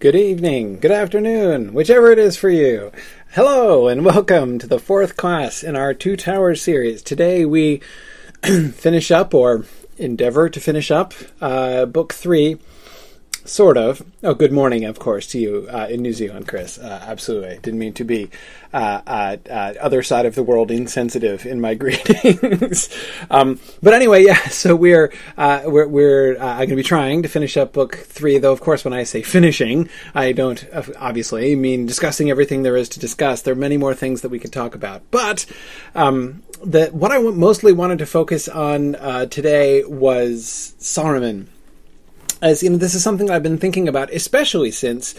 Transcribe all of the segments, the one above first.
good evening, good afternoon, whichever it is for you. Hello, and welcome to the fourth class in our Two Towers series. Today we finish up, or endeavor to finish up, uh, book three Sort of. Oh, good morning, of course, to you uh, in New Zealand, Chris. Uh, absolutely. Didn't mean to be uh, uh, uh other side of the world insensitive in my greetings. um, but anyway, yeah. So we're uh, we're, we're I'm going to be trying to finish up book three. Though, of course, when I say finishing, I don't obviously mean discussing everything there is to discuss. There are many more things that we could talk about. But um, what I mostly wanted to focus on today was Saruman as you know, this is something I've been thinking about, especially since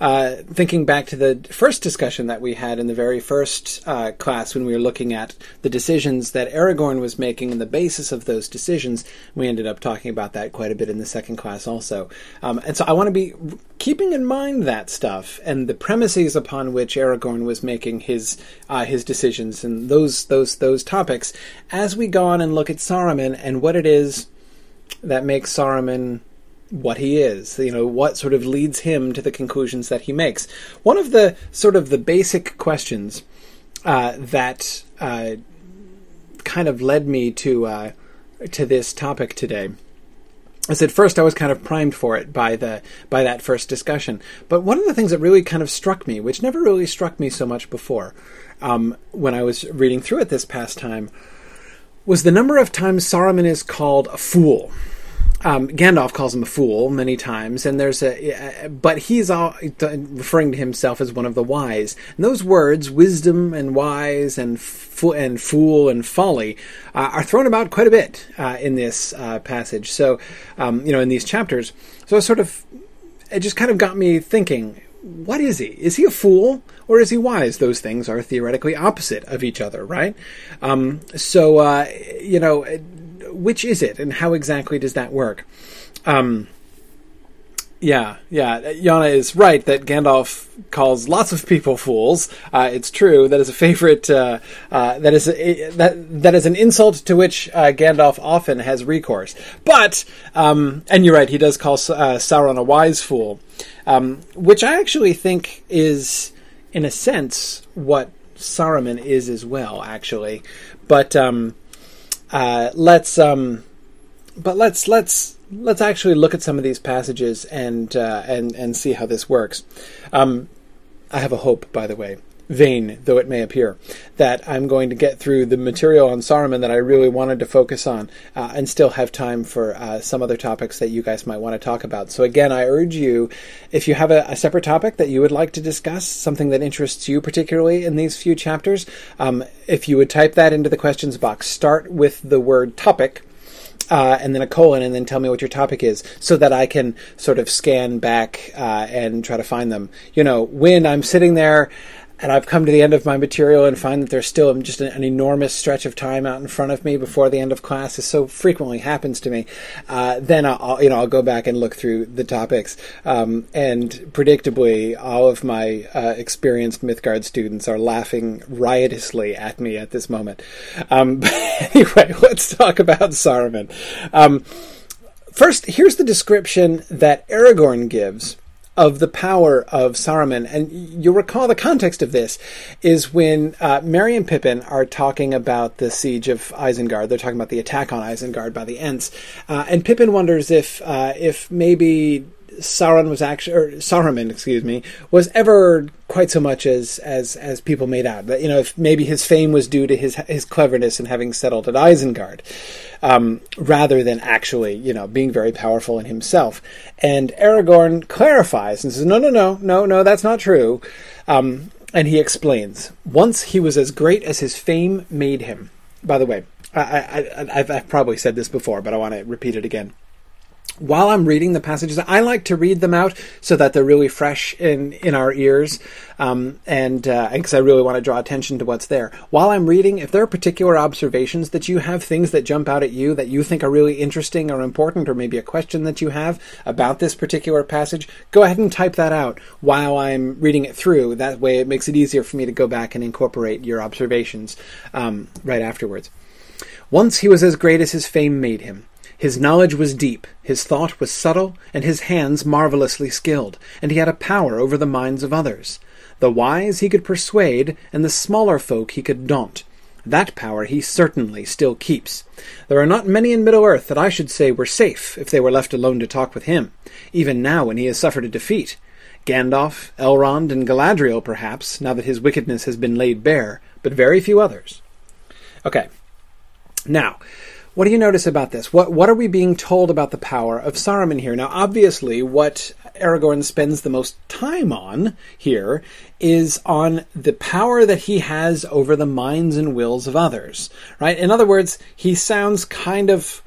uh, thinking back to the first discussion that we had in the very first uh, class when we were looking at the decisions that Aragorn was making and the basis of those decisions. We ended up talking about that quite a bit in the second class also. Um, and so I want to be keeping in mind that stuff and the premises upon which Aragorn was making his uh, his decisions and those those those topics as we go on and look at Saruman and what it is that makes Saruman what he is, you know, what sort of leads him to the conclusions that he makes. One of the sort of the basic questions uh, that uh, kind of led me to uh, to this topic today is at first I was kind of primed for it by the by that first discussion, but one of the things that really kind of struck me, which never really struck me so much before, um, when I was reading through it this past time, was the number of times Saruman is called a fool um, Gandalf calls him a fool many times, and there's a, but he's all, referring to himself as one of the wise. And those words, wisdom and wise and fo- and fool and folly, uh, are thrown about quite a bit uh, in this uh, passage. So, um, you know, in these chapters. So, sort of, it just kind of got me thinking: What is he? Is he a fool or is he wise? Those things are theoretically opposite of each other, right? Um, so, uh, you know which is it, and how exactly does that work? Um, yeah, yeah. Yana is right that Gandalf calls lots of people fools. Uh, it's true. That is a favorite. Uh, uh, that is a, that that is an insult to which uh, Gandalf often has recourse. But um, and you're right. He does call uh, Sauron a wise fool, um, which I actually think is, in a sense, what Saruman is as well. Actually, but um, uh, let's um, but let's let's let's actually look at some of these passages and uh, and and see how this works. Um, I have a hope, by the way, vain though it may appear, that I'm going to get through the material on Saruman that I really wanted to focus on, uh, and still have time for uh, some other topics that you guys might want to talk about. So again, I urge you, if you have a, a, separate topic that you would like to discuss, something that interests you particularly in these few chapters, um, if you would type that into the questions box, start with the word topic uh, and then a colon, and then tell me what your topic is, so that I can sort of scan back uh, and try to find them. You know, when I'm sitting there and I've come to the end of my material and find that there's still just an, enormous stretch of time out in front of me before the end of class, as so frequently happens to me, uh, then I'll, you know I'll go back and look through the topics, um, and predictably, all of my uh, experienced Mythgard students are laughing riotously at me at this moment. Um, anyway, let's talk about Saruman. Um, first, here's the description that Aragorn gives of the power of Saruman. And you'll recall the context of this is when uh, Merry and Pippin are talking about the siege of Isengard. They're talking about the attack on Isengard by the Ents, uh, and Pippin wonders if uh, if maybe Sauron was actually, or Saruman, excuse me, was ever quite so much as as as people made out. That you know, if maybe his fame was due to his his cleverness in having settled at Isengard, um, rather than actually, you know, being very powerful in himself. And Aragorn clarifies and says, "No, no, no, no, no, that's not true." Um, and he explains: once he was as great as his fame made him. By the way, I, I, I've, I've probably said this before, but I want to repeat it again while I'm reading the passages, I like to read them out so that they're really fresh in in our ears, um, and because uh, I really want to draw attention to what's there. While I'm reading, if there are particular observations that you have, things that jump out at you that you think are really interesting or important, or maybe a question that you have about this particular passage, go ahead and type that out while I'm reading it through. That way, it makes it easier for me to go back and incorporate your observations um, right afterwards. Once he was as great as his fame made him His knowledge was deep, his thought was subtle, and his hands marvelously skilled, and he had a power over the minds of others. The wise he could persuade, and the smaller folk he could daunt. That power he certainly still keeps. There are not many in Middle Earth that I should say were safe if they were left alone to talk with him, even now when he has suffered a defeat. Gandalf, Elrond, and Galadriel, perhaps, now that his wickedness has been laid bare, but very few others. Okay. Now, what do you notice about this? What what are we being told about the power of Saruman here? Now, obviously, what Aragorn spends the most time on here is on the power that he has over the minds and wills of others. Right? In other words, he sounds kind of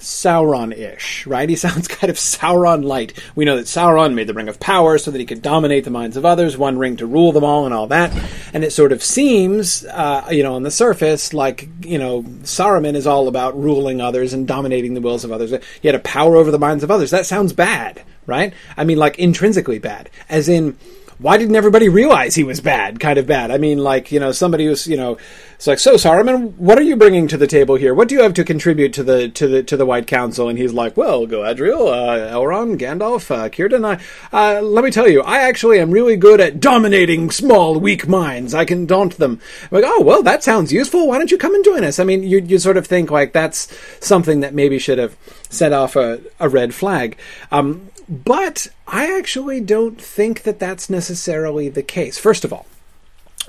Sauron-ish, right? He sounds kind of Sauron-light. We know that Sauron made the Ring of Power so that he could dominate the minds of others, one ring to rule them all, and all that. And it sort of seems, uh, you know, on the surface, like you know, Saruman is all about ruling others and dominating the wills of others. He had a power over the minds of others. That sounds bad, right? I mean, like intrinsically bad, as in why didn't everybody realize he was bad? Kind of bad. I mean, like, you know, somebody was, you know, it's like, so Saruman, what are you bringing to the table here? What do you have to contribute to the to the to the White Council? And he's like, well, Galadriel, uh, Elrond, Gandalf, uh, Círdan. I, uh, let me tell you, I actually am really good at dominating small, weak minds. I can daunt them. I'm like, oh, well, that sounds useful. Why don't you come and join us? I mean, you you sort of think like that's something that maybe should have set off a, a red flag. Um, but I actually don't think that that's necessarily the case. First of all,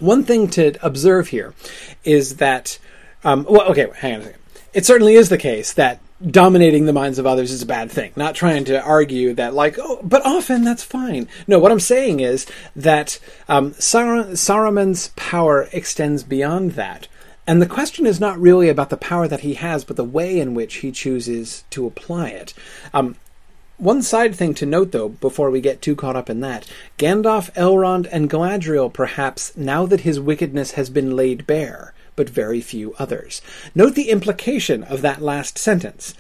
one thing to observe here is that, um, well, okay, hang on a second. It certainly is the case that dominating the minds of others is a bad thing. Not trying to argue that, like, oh, but often that's fine. No, what I'm saying is that um, Sar- Saruman's power extends beyond that. And the question is not really about the power that he has, but the way in which he chooses to apply it. Um, one side thing to note, though, before we get too caught up in that Gandalf, Elrond, and Galadriel, perhaps, now that his wickedness has been laid bare, but very few others. Note the implication of that last sentence.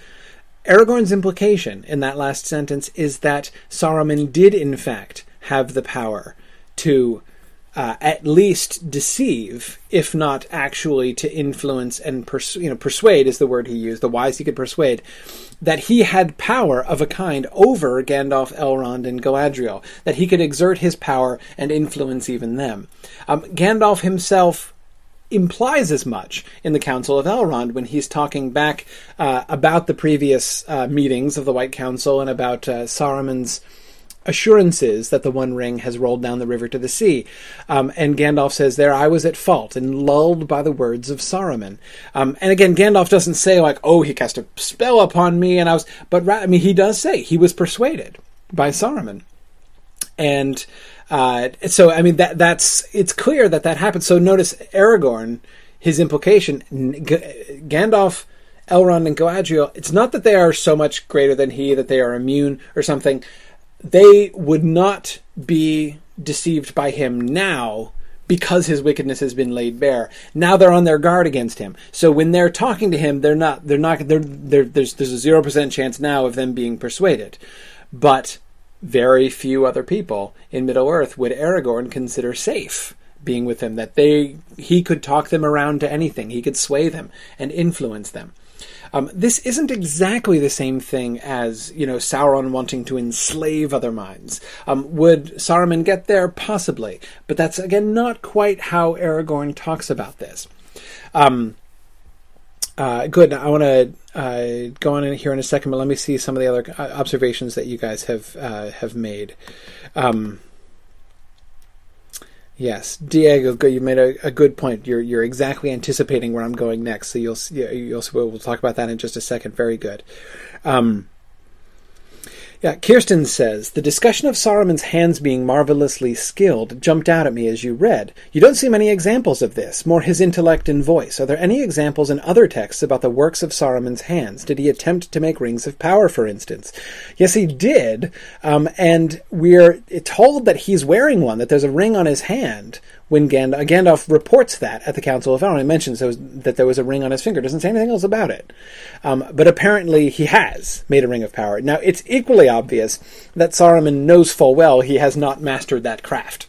Aragorn's implication in that last sentence is that Saruman did, in fact, have the power to uh, at least deceive, if not actually to influence and pers- you know persuade is the word he used. The wise he could persuade that he had power of a kind over Gandalf, Elrond, and Galadriel. That he could exert his power and influence even them. Um, Gandalf himself implies as much in the Council of Elrond when he's talking back uh, about the previous uh, meetings of the White Council and about uh, Saruman's assurances that the One Ring has rolled down the river to the sea. Um, and Gandalf says, There I was at fault and lulled by the words of Saruman. Um, and again, Gandalf doesn't say, like, oh, he cast a spell upon me, and I was, but I mean, he does say he was persuaded by Saruman. And uh, so, I mean, that that's it's clear that that happened. So notice Aragorn, his implication, G- Gandalf. Elrond and Galadriel, it's not that they are so much greater than he, that they are immune or something they would not be deceived by him now because his wickedness has been laid bare. Now they're on their guard against him. So when they're talking to him, they're not. They're not. They're, they're, there's there's a zero percent chance now of them being persuaded. But very few other people in Middle Earth would Aragorn consider safe being with him. That they he could talk them around to anything. He could sway them and influence them. Um, this isn't exactly the same thing as, you know, Sauron wanting to enslave other minds. Um, would Saruman get there? Possibly. But that's, again, not quite how Aragorn talks about this. Um, uh, good. I want to uh, go on in here in a second, but let me see some of the other uh, observations that you guys have uh, have made. Um, Yes, Diego, you made a, a, good point. You're you're exactly anticipating where I'm going next. So you'll you'll we'll talk about that in just a second. Very good. Um, yeah, Kirsten says the discussion of Saruman's hands being marvelously skilled jumped out at me as you read. You don't see many examples of this, more his intellect and voice. Are there any examples in other texts about the works of Saruman's hands? Did he attempt to make rings of power, for instance? Yes, he did, um, and we're told that he's wearing one, that there's a ring on his hand when Gandalf, Gandalf reports that at the Council of Elrond. He mentions was, that there was a ring on his finger. Doesn't say anything else about it. Um, but apparently he has made a ring of power. Now, it's equally obvious that Saruman knows full well he has not mastered that craft.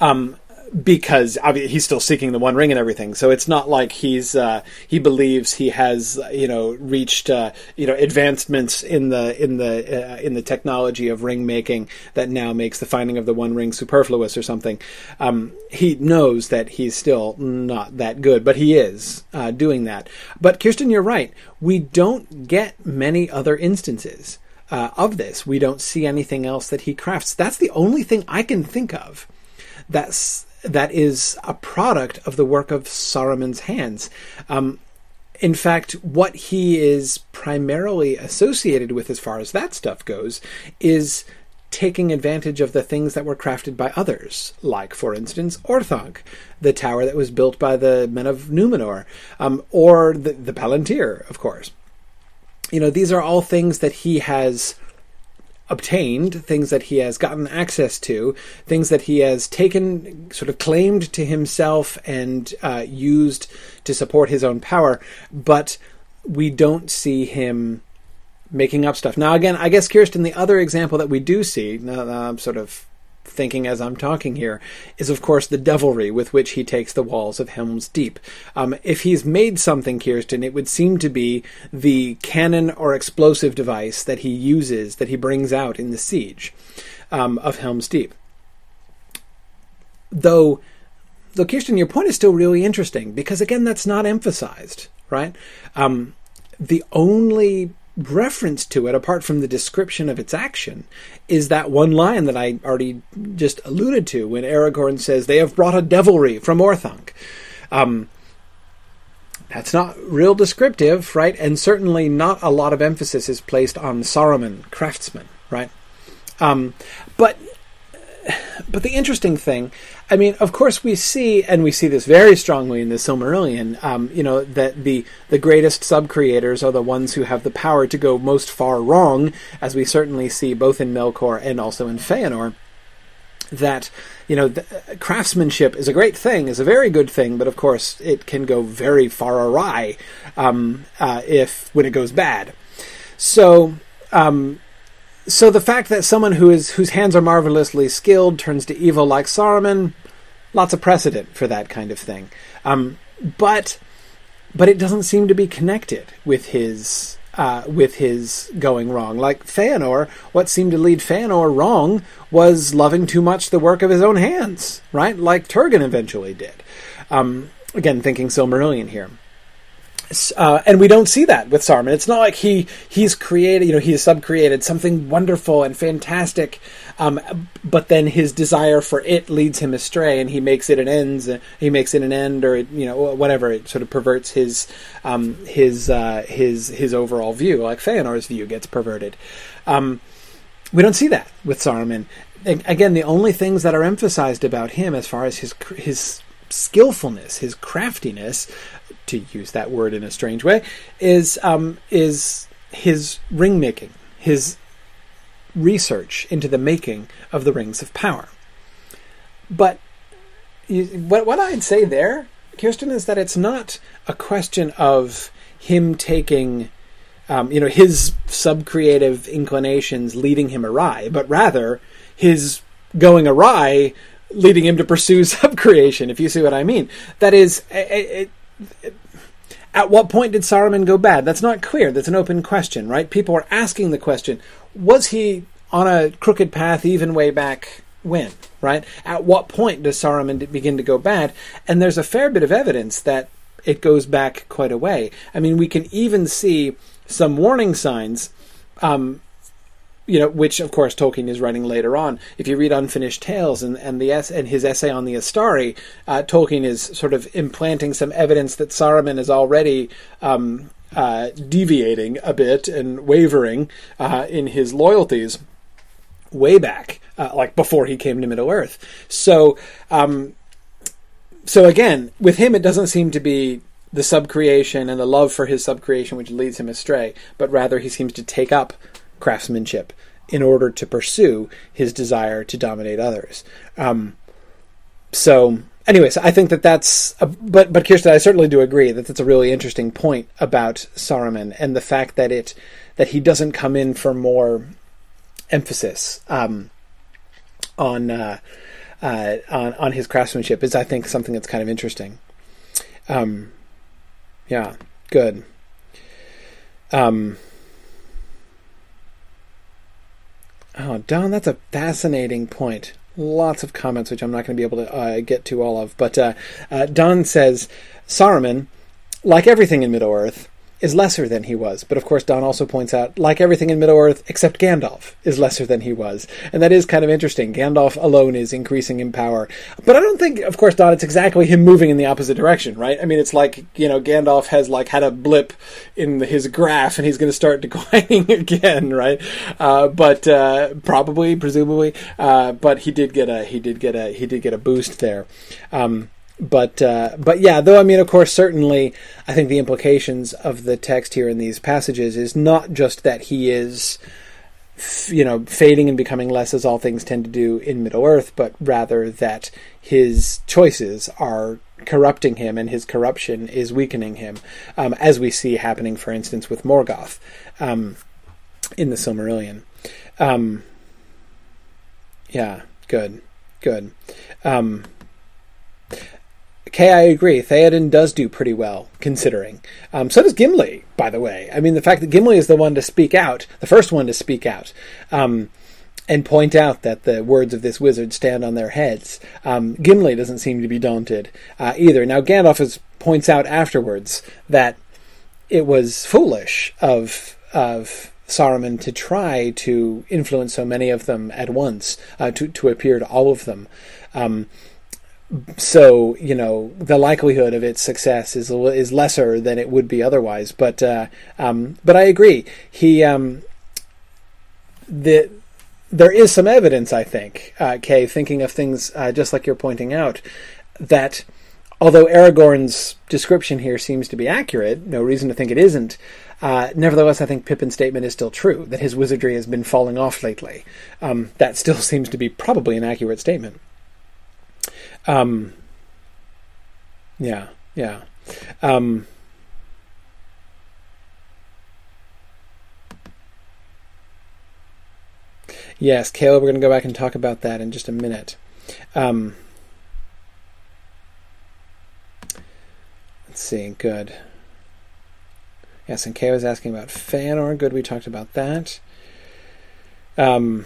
Um, because he's still seeking the One Ring and everything. So it's not like he's uh, he believes he has you know reached uh, you know advancements in the in the uh, in the technology of ring making that now makes the finding of the One Ring superfluous or something. Um, he knows that he's still not that good, but he is uh, doing that. But Kirsten, you're right. We don't get many other instances. Uh, of this, we don't see anything else that he crafts. That's the only thing I can think of that's that is a product of the work of Saruman's hands. Um, in fact, what he is primarily associated with, as far as that stuff goes, is taking advantage of the things that were crafted by others, like, for instance, Orthanc, the tower that was built by the men of Numenor, um, or the, the Palantir, of course. You know, these are all things that he has obtained, things that he has gotten access to, things that he has taken, sort of claimed to himself and uh, used to support his own power, but we don't see him making up stuff. Now, again, I guess Kirsten, the other example that we do see, now I'm sort of thinking as I'm talking here, is of course the devilry with which he takes the walls of Helm's Deep. Um, if he's made something, Kirsten, it would seem to be the cannon or explosive device that he uses, that he brings out in the siege um, of Helm's Deep. Though, though, Kirsten, your point is still really interesting because again, that's not emphasized, right? Um, the only reference to it, apart from the description of its action, is that one line that I already just alluded to when Aragorn says, They have brought a devilry from Orthanc. Um, that's not real descriptive, right? And certainly not a lot of emphasis is placed on Saruman, craftsman, right? Um, but but the interesting thing, I mean, of course, we see, and we see this very strongly in the Silmarillion. Um, you know that the the greatest sub creators are the ones who have the power to go most far wrong, as we certainly see both in Melkor and also in Feanor. That you know, the, craftsmanship is a great thing, is a very good thing, but of course, it can go very far awry um, uh, if when it goes bad. So. Um, so the fact that someone who is whose hands are marvelously skilled turns to evil like Saruman, lots of precedent for that kind of thing. Um, but but it doesn't seem to be connected with his uh, with his going wrong. Like Feanor, what seemed to lead Feanor wrong was loving too much the work of his own hands, right? Like Turgon eventually did. Um, again, thinking Silmarillion here. Uh, and we don't see that with Saruman. It's not like he he's created, you know, he's subcreated something wonderful and fantastic, um, but then his desire for it leads him astray, and he makes it an ends. Uh, he makes it an end, or you know, whatever. It sort of perverts his um, his uh, his his overall view. Like Feanor's view gets perverted. Um, we don't see that with Saruman. Again, the only things that are emphasized about him, as far as his his skillfulness, his craftiness, to use that word in a strange way, is um, is his ring making, his research into the making of the rings of power. But you, what what I'd say there, Kirsten, is that it's not a question of him taking. Um, you know his sub-creative inclinations leading him awry, but rather his going awry leading him to pursue sub-creation. If you see what I mean, that is, it, at what point did Saruman go bad? That's not clear. That's an open question, right? People are asking the question: Was he on a crooked path even way back when? Right? At what point does Saruman begin to go bad? And there's a fair bit of evidence that it goes back quite a way. I mean, we can even see some warning signs um, you know, which of course Tolkien is writing later on. If you read Unfinished Tales and and the and his essay on the Istari, uh, Tolkien is sort of implanting some evidence that Saruman is already um, uh, deviating a bit and wavering uh, in his loyalties way back, uh, like before he came to Middle Earth. So, um, so again, with him, it doesn't seem to be the subcreation and the love for his subcreation which leads him astray, but rather he seems to take up craftsmanship in order to pursue his desire to dominate others. Um, so, anyways, I think that that's. A, but but Kirsten, I certainly do agree that that's a really interesting point about Saruman and the fact that it that he doesn't come in for more emphasis um, on. Uh, uh, on on his craftsmanship is, I think, something that's kind of interesting. Um, yeah, good. Um, oh, Don, that's a fascinating point. Lots of comments, which I'm not going to be able to uh, get to all of. But uh, uh, Don says Saruman, like everything in Middle Earth, is lesser than he was. But of course, Don also points out, like everything in Middle Earth, except Gandalf is lesser than he was. And that is kind of interesting. Gandalf alone is increasing in power. But I don't think, of course, Don, it's exactly him moving in the opposite direction, right? I mean, it's like, you know, Gandalf has like had a blip in his graph and he's going to start declining again, right? Uh, but, uh, probably, presumably, uh, but he did get a, he did get a, he did get a boost there. Um, but uh, but yeah, though I mean, of course, certainly, I think the implications of the text here in these passages is not just that he is, you know, fading and becoming less as all things tend to do in Middle Earth, but rather that his choices are corrupting him and his corruption is weakening him, um, as we see happening, for instance, with Morgoth um, in the Silmarillion. Um, yeah, good, good. Um, Okay, I agree. Theoden does do pretty well, considering. Um, so does Gimli, by the way. I mean, the fact that Gimli is the one to speak out, the first one to speak out, um, and point out that the words of this wizard stand on their heads. Um, Gimli doesn't seem to be daunted uh, either. Now, Gandalf is, points out afterwards that it was foolish of of Saruman to try to influence so many of them at once, uh, to to appear to all of them. Um, so you know the likelihood of its success is is lesser than it would be otherwise. But uh, um, but I agree. He um, the there is some evidence, I think, uh, Kay, thinking of things uh, just like you're pointing out, that although Aragorn's description here seems to be accurate, no reason to think it isn't. Uh, nevertheless, I think Pippin's statement is still true that his wizardry has been falling off lately. Um, that still seems to be probably an accurate statement. Um, yeah, yeah. Um, yes, Caleb, we're going to go back and talk about that in just a minute. Um, let's see, good. Yes, and Kay was asking about Fëanor. Good, we talked about that. Um,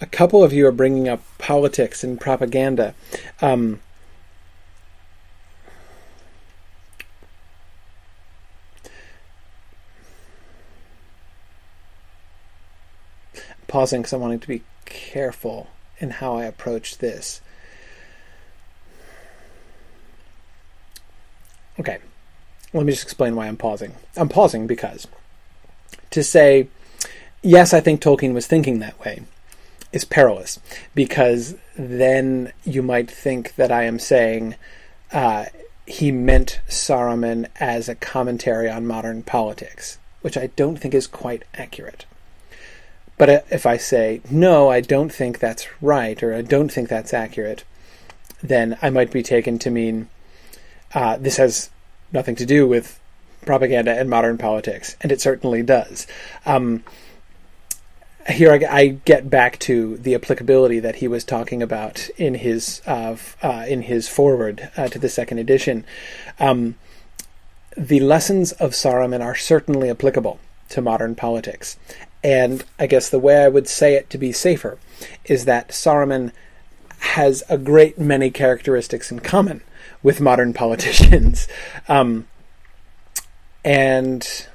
a couple of you are bringing up politics and propaganda. Um, pausing because I'm wanting to be careful in how I approach this. Okay, let me just explain why I'm pausing. I'm pausing because to say, yes, I think Tolkien was thinking that way is perilous because then you might think that I am saying uh, he meant Saruman as a commentary on modern politics, which I don't think is quite accurate. But uh, if I say, no, I don't think that's right, or I don't think that's accurate, then I might be taken to mean uh, this has nothing to do with propaganda and modern politics, and it certainly does. Um, here I, I, get back to the applicability that he was talking about in his uh, uh, in his foreword uh, to the second edition. Um, the lessons of Saruman are certainly applicable to modern politics, and I guess the way I would say it to be safer is that Saruman has a great many characteristics in common with modern politicians, um, and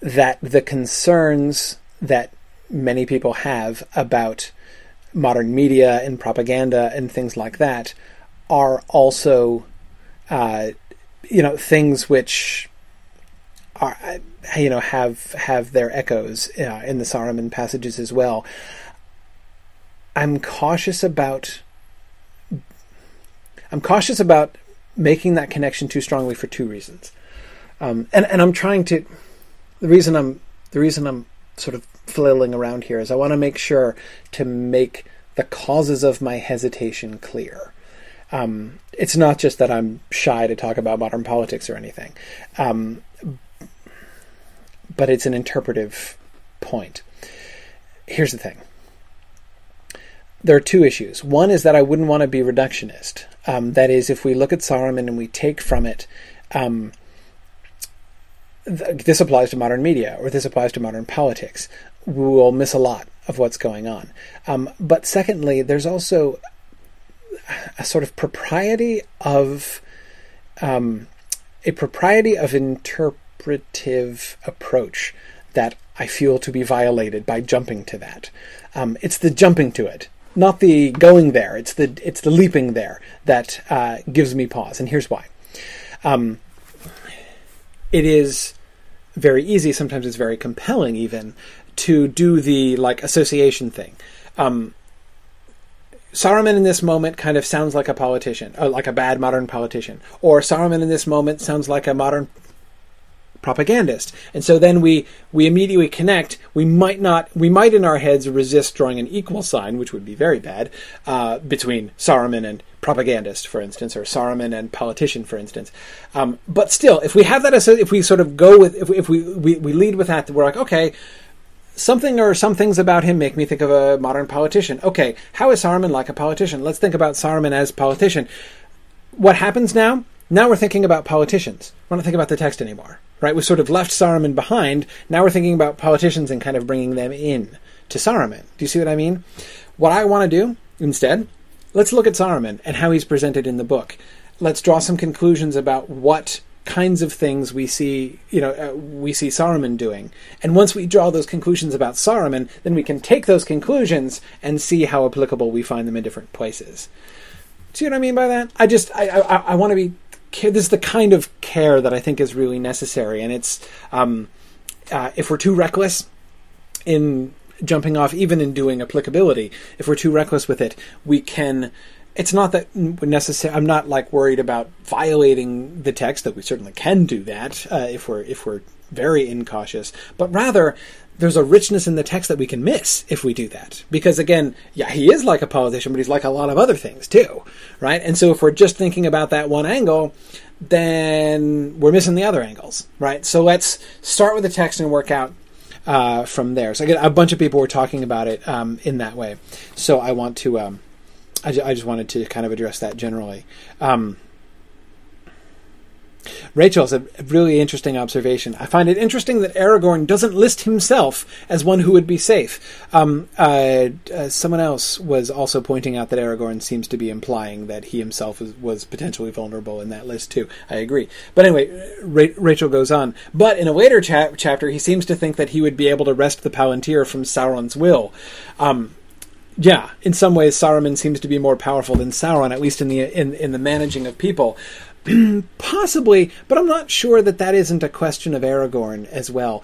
that the concerns that many people have about modern media and propaganda and things like that are also, uh, you know, things which are, you know, have have their echoes uh, in the Saruman passages as well. I'm cautious about. I'm cautious about making that connection too strongly for two reasons, um, and and I'm trying to. The reason I'm the reason I'm sort of flailing around here is I want to make sure to make the causes of my hesitation clear. Um, it's not just that I'm shy to talk about modern politics or anything, um, but it's an interpretive point. Here's the thing there are two issues. One is that I wouldn't want to be reductionist. Um, that is, if we look at Saruman and we take from it, um, this applies to modern media or this applies to modern politics, we will miss a lot of what's going on. Um, but secondly, there's also a sort of propriety of um, a propriety of interpretive approach that I feel to be violated by jumping to that. Um, it's the jumping to it not the going there. It's the it's the leaping there that uh, gives me pause, and here's why. Um, it is very easy. Sometimes it's very compelling, even to do the like association thing. Um, Saruman in this moment kind of sounds like a politician, uh, like a bad modern politician, or Saruman in this moment sounds like a modern propagandist. And so then we we immediately connect. We might not we might in our heads resist drawing an equal sign, which would be very bad, uh, between Saruman and propagandist, for instance, or Saruman and politician, for instance. Um, but still, if we have that, if we sort of go with, if, if we, we we lead with that, we're like, okay, something or some things about him make me think of a modern politician. Okay, how is Saruman like a politician? Let's think about Saruman as politician. What happens now? Now we're thinking about politicians. We're not thinking about the text anymore right? We sort of left Saruman behind. Now we're thinking about politicians and kind of bringing them in to Saruman. Do you see what I mean? What I want to do instead, let's look at Saruman and how he's presented in the book. Let's draw some conclusions about what kinds of things we see, you know, uh, we see Saruman doing. And once we draw those conclusions about Saruman, then we can take those conclusions and see how applicable we find them in different places. See what I mean by that? I just I I, I want to be care, this is the kind of care that I think is really necessary, and it's um, uh, if we're too reckless in jumping off, even in doing applicability, if we're too reckless with it, we can. It's not that necessary. I'm not like worried about violating the text. That we certainly can do that uh, if we're if we're very incautious, but rather there's a richness in the text that we can miss if we do that. Because again, yeah, he is like a politician, but he's like a lot of other things too, right? And so if we're just thinking about that one angle, then we're missing the other angles, right? So let's start with the text and work out uh, from there. So again, a bunch of people were talking about it um, in that way. So I want to, um, I, I, just wanted to kind of address that generally. Um, Rachel's a really interesting observation. I find it interesting that Aragorn doesn't list himself as one who would be safe. Um, uh, uh, someone else was also pointing out that Aragorn seems to be implying that he himself was, was potentially vulnerable in that list too. I agree. But anyway, Ra- Rachel goes on. But in a later cha- chapter, he seems to think that he would be able to wrest the Palantir from Sauron's will. Um, yeah, in some ways, Saruman seems to be more powerful than Sauron, at least in the in in the managing of people. Possibly, but I'm not sure that that isn't a question of Aragorn as well.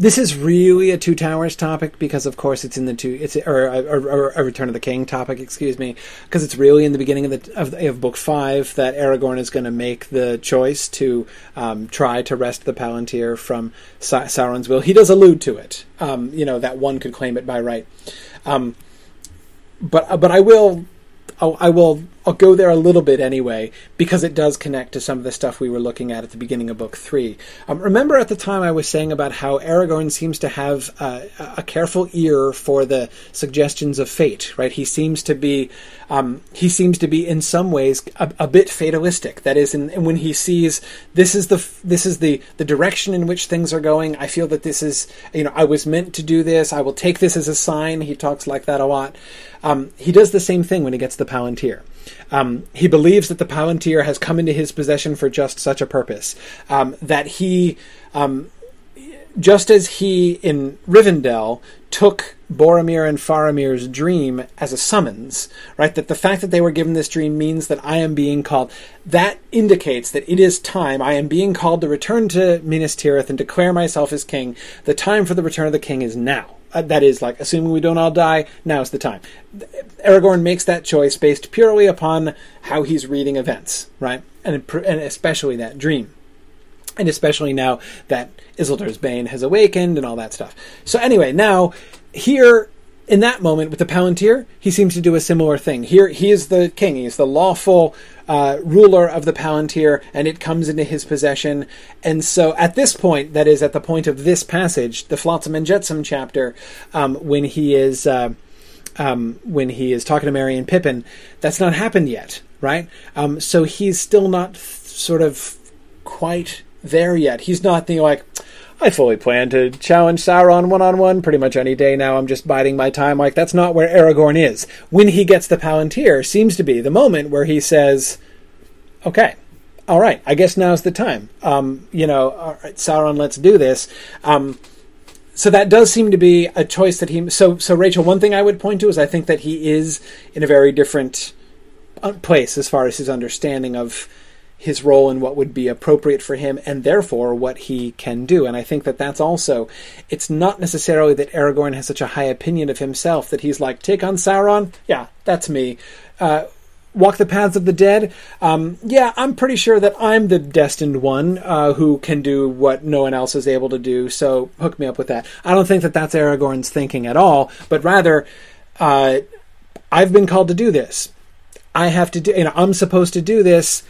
This is really a Two Towers topic because, of course, it's in the two. It's or, or, or a Return of the King topic, excuse me, because it's really in the beginning of the of, of book five that Aragorn is going to make the choice to um, try to wrest the Palantir from Sa- Sauron's will. He does allude to it, um, you know, that one could claim it by right. Um, but but I will I'll, I will I'll go there a little bit anyway because it does connect to some of the stuff we were looking at at the beginning of book three. Um, remember at the time I was saying about how Aragorn seems to have uh, a careful ear for the suggestions of fate, right? He seems to be um, he seems to be in some ways a, a bit fatalistic. That is, in, when he sees this is the this is the the direction in which things are going. I feel that this is you know I was meant to do this. I will take this as a sign. He talks like that a lot. Um, he does the same thing when he gets the Palantir. Um, he believes that the Palantir has come into his possession for just such a purpose. Um, that he, um, just as he in Rivendell took Boromir and Faramir's dream as a summons, right? That the fact that they were given this dream means that I am being called. That indicates that it is time. I am being called to return to Minas Tirith and declare myself as king. The time for the return of the king is now. Uh, that is, like, assuming we don't all die, now's the time. Aragorn makes that choice based purely upon how he's reading events, right? And, and especially that dream. And especially now that Isildur's Bane has awakened and all that stuff. So, anyway, now, here in that moment with the Palantir, he seems to do a similar thing. Here, he is the king. He is the lawful uh, ruler of the Palantir, and it comes into his possession. And so, at this point, that is at the point of this passage, the Flotsam and Jetsam chapter, um, when he is uh, um, when he is talking to Merry and Pippin, that's not happened yet, right? Um, so he's still not th- sort of quite there yet. He's not the like I fully plan to challenge Sauron one on one pretty much any day now. I'm just biding my time. Like, that's not where Aragorn is. When he gets the Palantir, seems to be the moment where he says, okay, all right, I guess now's the time. Um, you know, Sauron, let's do this. Um, so that does seem to be a choice that he. So, so Rachel, one thing I would point to is I think that he is in a very different uh, place as far as his understanding of his role and what would be appropriate for him and therefore what he can do. And I think that that's also, it's not necessarily that Aragorn has such a high opinion of himself that he's like, take on Sauron? Yeah, that's me. Uh, walk the paths of the dead? Um, yeah, I'm pretty sure that I'm the destined one uh, who can do what no one else is able to do, so hook me up with that. I don't think that that's Aragorn's thinking at all, but rather, uh, I've been called to do this. I have to do, you know, I'm supposed to do this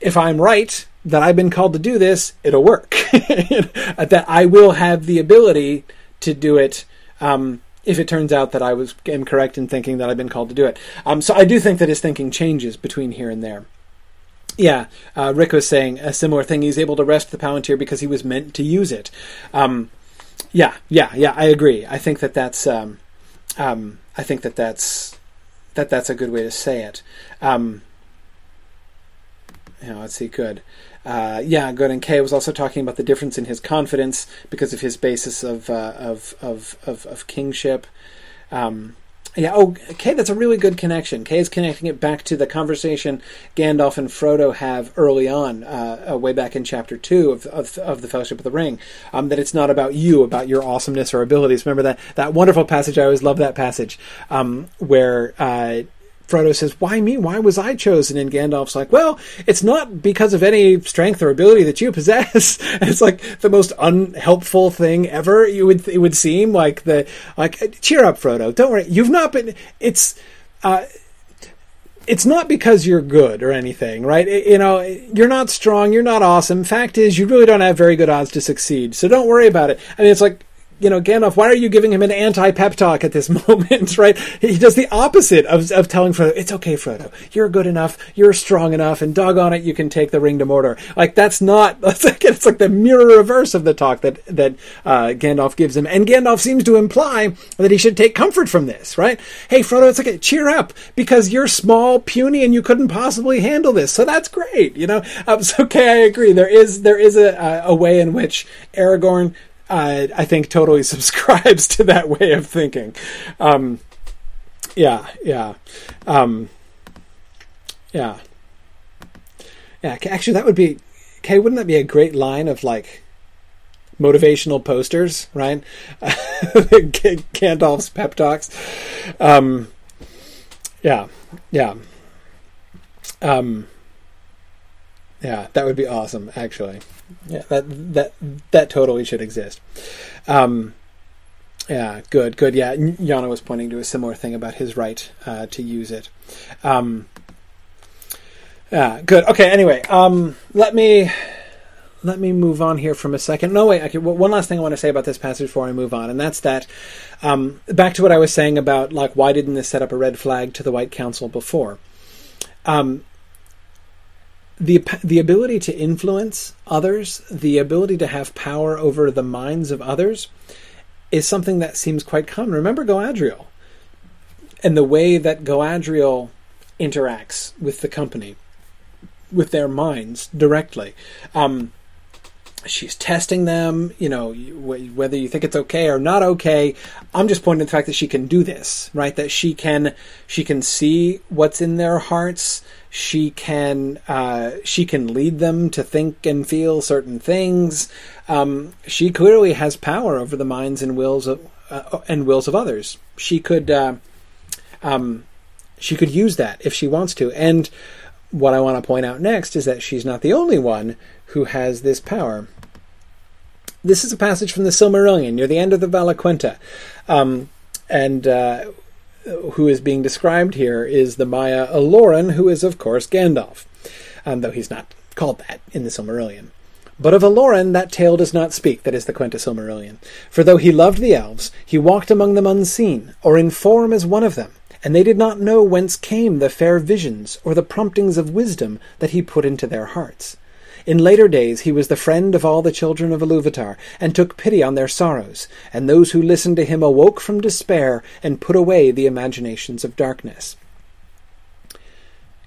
if I'm right that I've been called to do this, it'll work. that I will have the ability to do it. Um, if it turns out that I was incorrect in thinking that I've been called to do it. Um, so I do think that his thinking changes between here and there. Yeah, uh, Rick was saying a similar thing. He's able to wrest the Palantir because he was meant to use it. Um, yeah, yeah, yeah. I agree. I think that that's. Um, um I think that that's that that's a good way to say it. Um, you know, let's see, good. Uh, yeah, good. And Kay was also talking about the difference in his confidence because of his basis of uh, of, of, of of kingship. Um, yeah. Oh, Kay, that's a really good connection. Kay is connecting it back to the conversation Gandalf and Frodo have early on, uh, uh, way back in chapter two of, of, of the Fellowship of the Ring. Um, that it's not about you, about your awesomeness or abilities. Remember that that wonderful passage. I always love that passage um, where uh, Frodo says, "Why me? Why was I chosen?" And Gandalf's like, "Well, it's not because of any strength or ability that you possess." and it's like the most unhelpful thing ever. You would it would seem like the like cheer up, Frodo. Don't worry. You've not been. It's. Uh, it's not because you're good or anything, right? You know, you're not strong, you're not awesome. Fact is, you really don't have very good odds to succeed. So don't worry about it. I mean, it's like you know, Gandalf, why are you giving him an anti pep talk at this moment, right? He does the opposite of, of telling Frodo, it's okay, Frodo, you're good enough, you're strong enough, and doggone it, you can take the ring to Mordor. Like, that's not, that's like, it's like the mirror reverse of the talk that, that, uh, Gandalf gives him. And Gandalf seems to imply that he should take comfort from this, right? Hey, Frodo, it's okay, cheer up, because you're small, puny, and you couldn't possibly handle this. So that's great, you know? Um, so, okay, I agree. There is, there is a, a way in which Aragorn uh, I think totally subscribes to that way of thinking. Um, yeah, yeah, um, yeah, yeah. Actually, that would be. Okay, wouldn't that be a great line of like motivational posters, right? Gandalf's pep talks. Um, yeah, yeah. Um, yeah, that would be awesome, actually. Yeah, that that that totally should exist. Um, yeah, good, good. Yeah, Yana was pointing to a similar thing about his right uh, to use it. Um, yeah, good. Okay. Anyway, um, let me let me move on here from a second. No, wait. Okay. One last thing I want to say about this passage before I move on, and that's that. Um, back to what I was saying about like why didn't this set up a red flag to the White Council before? Um, the the ability to influence others, the ability to have power over the minds of others, is something that seems quite common. Remember Galadriel, and the way that Galadriel interacts with the company, with their minds directly. Um, she's testing them, you know, whether you think it's okay or not okay. I'm just pointing to the fact that she can do this, right? That she can she can see what's in their hearts she can uh, she can lead them to think and feel certain things. Um, she clearly has power over the minds and wills of uh, and wills of others. She could uh, um, she could use that if she wants to. And what I want to point out next is that she's not the only one who has this power. This is a passage from the Silmarillion near the end of the Valaquenta. Um, and uh, who is being described here is the Maia Olórin, who is, of course, Gandalf, um, though he's not called that in the Silmarillion. But of Olórin that tale does not speak, that is the Quenta Silmarillion. For though he loved the elves, he walked among them unseen, or in form as one of them, and they did not know whence came the fair visions or the promptings of wisdom that he put into their hearts. In later days he was the friend of all the children of Iluvatar, and took pity on their sorrows, and those who listened to him awoke from despair and put away the imaginations of darkness.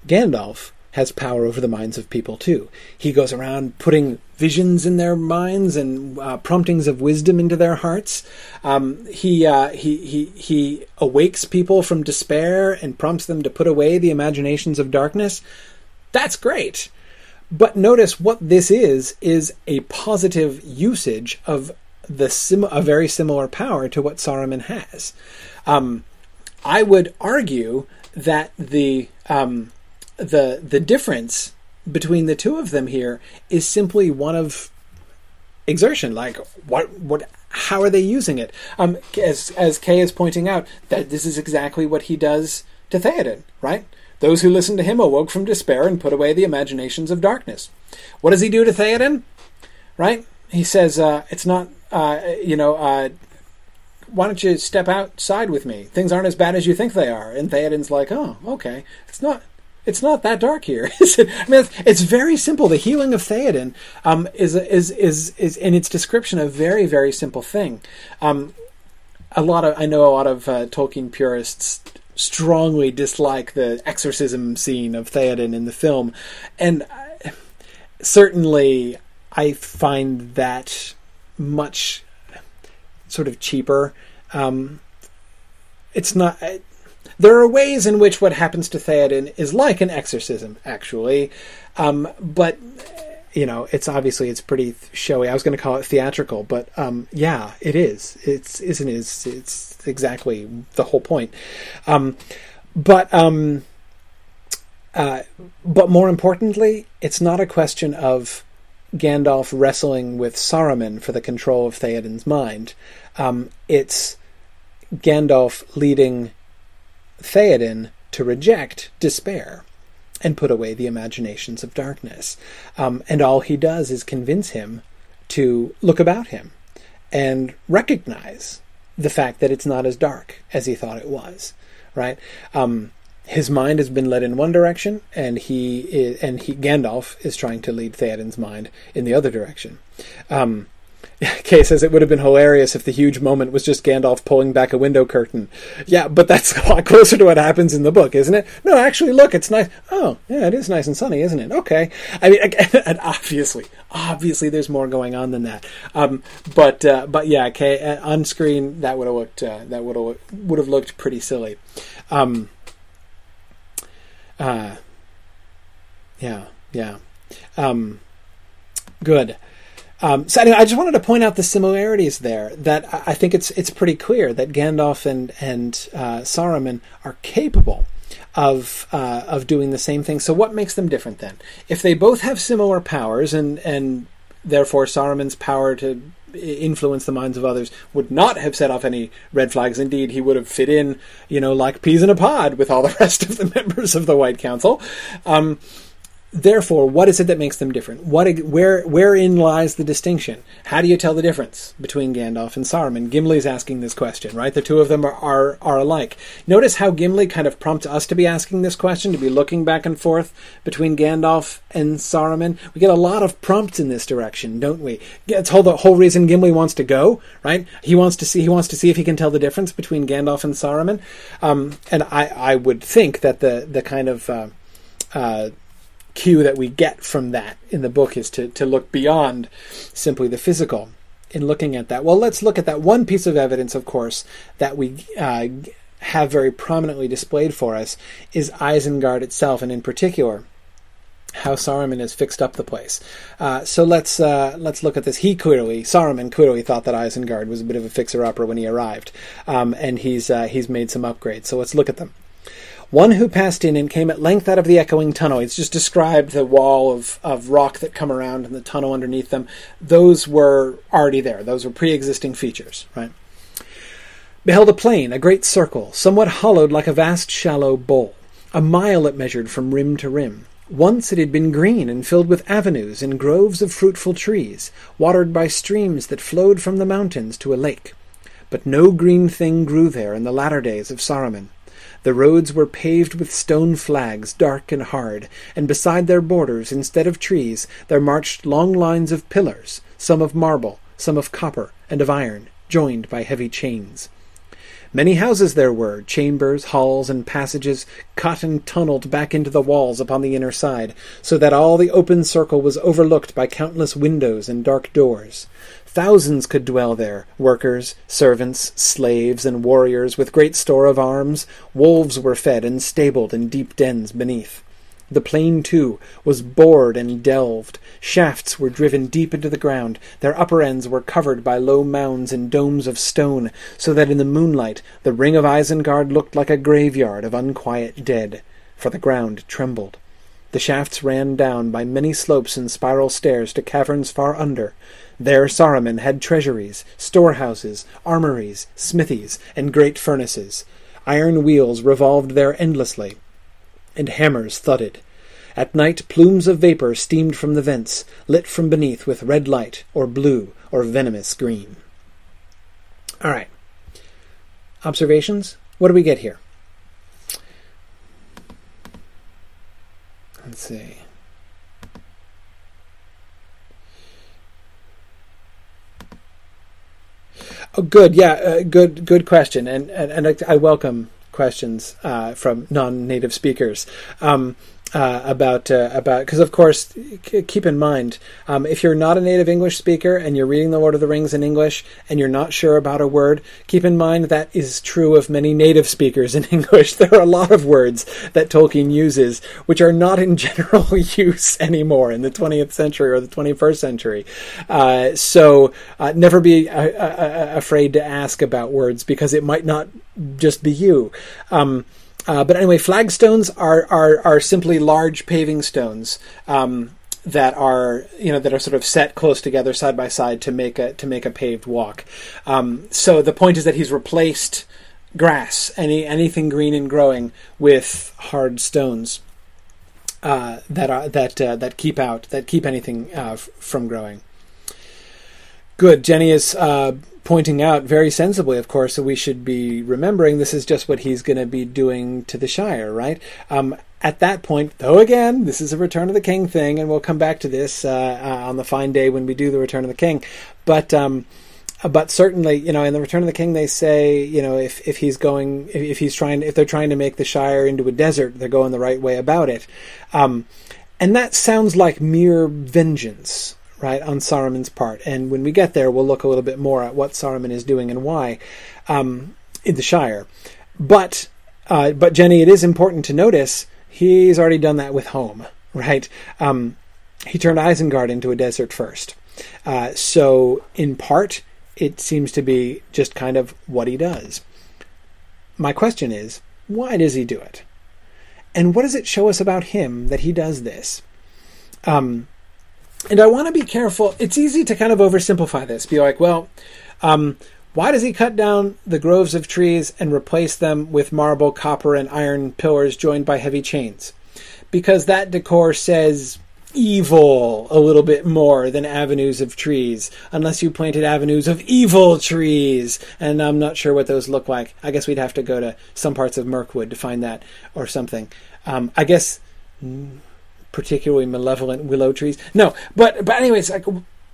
Gandalf has power over the minds of people too. He goes around putting visions in their minds and uh, promptings of wisdom into their hearts. Um, he, uh, he he he awakes people from despair and prompts them to put away the imaginations of darkness. That's great. But notice what this is is a positive usage of the sim- a very similar power to what Saruman has. Um, I would argue that the um, the the difference between the two of them here is simply one of exertion. Like what what how are they using it? Um, as as Kay is pointing out, that this is exactly what he does to Theoden, right? Those who listened to him awoke from despair and put away the imaginations of darkness. What does he do to Theoden? Right? He says, uh, "It's not, uh, you know." Uh, why don't you step outside with me? Things aren't as bad as you think they are. And Theoden's like, oh, okay. It's not it's not that dark here? I mean, it's, it's very simple. The healing of Theoden um, is is is is in its description a very very simple thing. Um, a lot of I know a lot of uh, Tolkien purists strongly dislike the exorcism scene of Theoden in the film, and uh, certainly I find that much sort of cheaper. Um, it's not there are ways in which what happens to Theoden is like an exorcism, actually, um, but you know, it's obviously it's pretty showy. I was going to call it theatrical, but um, yeah, it is. It's isn't it? It's, it's exactly the whole point. Um, but um, uh, but more importantly, it's not a question of Gandalf wrestling with Saruman for the control of Theoden's mind. Um, it's Gandalf leading Theoden to reject despair and put away the imaginations of darkness. Um, and all he does is convince him to look about him and recognize the fact that it's not as dark as he thought it was. Right? Um, his mind has been led in one direction, and he is, and he Gandalf is trying to lead Theoden's mind in the other direction. Um, Kay says it would have been hilarious if the huge moment was just Gandalf pulling back a window curtain. Yeah, but that's a lot closer to what happens in the book, isn't it? No, actually, look, it's nice. Oh, yeah, it is nice and sunny, isn't it? Okay. I mean, and obviously, obviously, there's more going on than that. Um, but uh, but yeah, Kay, uh, on screen that would have looked uh, that would have would have looked pretty silly. Um, uh, yeah, yeah. Um, good. Um, so anyway, I just wanted to point out the similarities there. That I think it's it's pretty clear that Gandalf and and uh, Saruman are capable of uh, of doing the same thing. So what makes them different then? If they both have similar powers, and and therefore Saruman's power to influence the minds of others would not have set off any red flags. Indeed, he would have fit in, you know, like peas in a pod with all the rest of the members of the White Council. Um, Therefore, what is it that makes them different? What, where, wherein lies the distinction? How do you tell the difference between Gandalf and Saruman? Gimli's asking this question, right? The two of them are, are, are alike. Notice how Gimli kind of prompts us to be asking this question, to be looking back and forth between Gandalf and Saruman. We get a lot of prompts in this direction, don't we? It's whole, the whole reason Gimli wants to go, right? He wants to see, he wants to see if he can tell the difference between Gandalf and Saruman. Um, and I, I would think that the, the kind of, uh, uh, cue that we get from that in the book is to, to look beyond simply the physical in looking at that. Well, let's look at that one piece of evidence, of course, that we uh, have very prominently displayed for us is Isengard itself, and in particular, how Saruman has fixed up the place. Uh, so let's uh, let's look at this. He clearly, Saruman clearly thought that Isengard was a bit of a fixer-upper when he arrived, um, and he's uh, he's made some upgrades. So let's look at them. One who passed in and came at length out of the echoing tunnel. It's just described the wall of, of rock that come around and the tunnel underneath them. Those were already there. Those were pre existing features, right? beheld a plain, a great circle, somewhat hollowed like a vast shallow bowl. A mile it measured from rim to rim. Once it had been green and filled with avenues and groves of fruitful trees, watered by streams that flowed from the mountains to a lake. But no green thing grew there in the latter days of Saruman. The roads were paved with stone flags, dark and hard, and beside their borders, instead of trees, there marched long lines of pillars, some of marble, some of copper, and of iron, joined by heavy chains. Many houses there were, chambers, halls, and passages, cut and tunnelled back into the walls upon the inner side, so that all the open circle was overlooked by countless windows and dark doors. Thousands could dwell there, workers, servants, slaves, and warriors, with great store of arms. Wolves were fed and stabled in deep dens beneath. The plain, too, was bored and delved. Shafts were driven deep into the ground. Their upper ends were covered by low mounds and domes of stone, so that in the moonlight the ring of Isengard looked like a graveyard of unquiet dead, for the ground trembled. The shafts ran down by many slopes and spiral stairs to caverns far under. There Saruman had treasuries, storehouses, armories, smithies, and great furnaces. Iron wheels revolved there endlessly, and hammers thudded. At night plumes of vapour steamed from the vents, lit from beneath with red light, or blue, or venomous green. All right. Observations? What do we get here? Let's see. Oh, good. Yeah, uh, good. Good question, and and, and I, I welcome questions uh, from non-native speakers. Um, uh, about uh, about because of course c- keep in mind um, if you're not a native English speaker and you're reading the Lord of the Rings in English and you're not sure about a word, keep in mind that is true of many native speakers in English. There are a lot of words that Tolkien uses which are not in general use anymore in the 20th century or the 21st century. Uh, so uh, never be uh, uh, afraid to ask about words because it might not just be you. Um, uh, but anyway, flagstones are, are are simply large paving stones um, that are you know that are sort of set close together side by side to make a to make a paved walk. Um, so the point is that he's replaced grass, any anything green and growing, with hard stones uh, that are that uh, that keep out that keep anything uh, f- from growing. Good. Jenny is uh, pointing out very sensibly, of course, that we should be remembering this is just what he's going to be doing to the Shire, right? Um, at that point, though, again, this is a Return of the King thing, and we'll come back to this uh, uh, on the fine day when we do the Return of the King. But um, but certainly, you know, in the Return of the King, they say, you know, if if he's going, if, if he's trying, if they're trying to make the Shire into a desert, they're going the right way about it. Um, and that sounds like mere vengeance, right, on Saruman's part. And when we get there, we'll look a little bit more at what Saruman is doing and why um, in the Shire. But uh, but Jenny, it is important to notice he's already done that with Home, right? Um, he turned Isengard into a desert first. Uh, so in part, it seems to be just kind of what he does. My question is, why does he do it? And what does it show us about him that he does this? Um, and I want to be careful. It's easy to kind of oversimplify this. Be like, well, um, why does he cut down the groves of trees and replace them with marble, copper, and iron pillars joined by heavy chains? Because that decor says evil a little bit more than avenues of trees, unless you planted avenues of evil trees. And I'm not sure what those look like. I guess we'd have to go to some parts of Mirkwood to find that or something. Um, I guess particularly malevolent willow trees. No, but but anyways, like,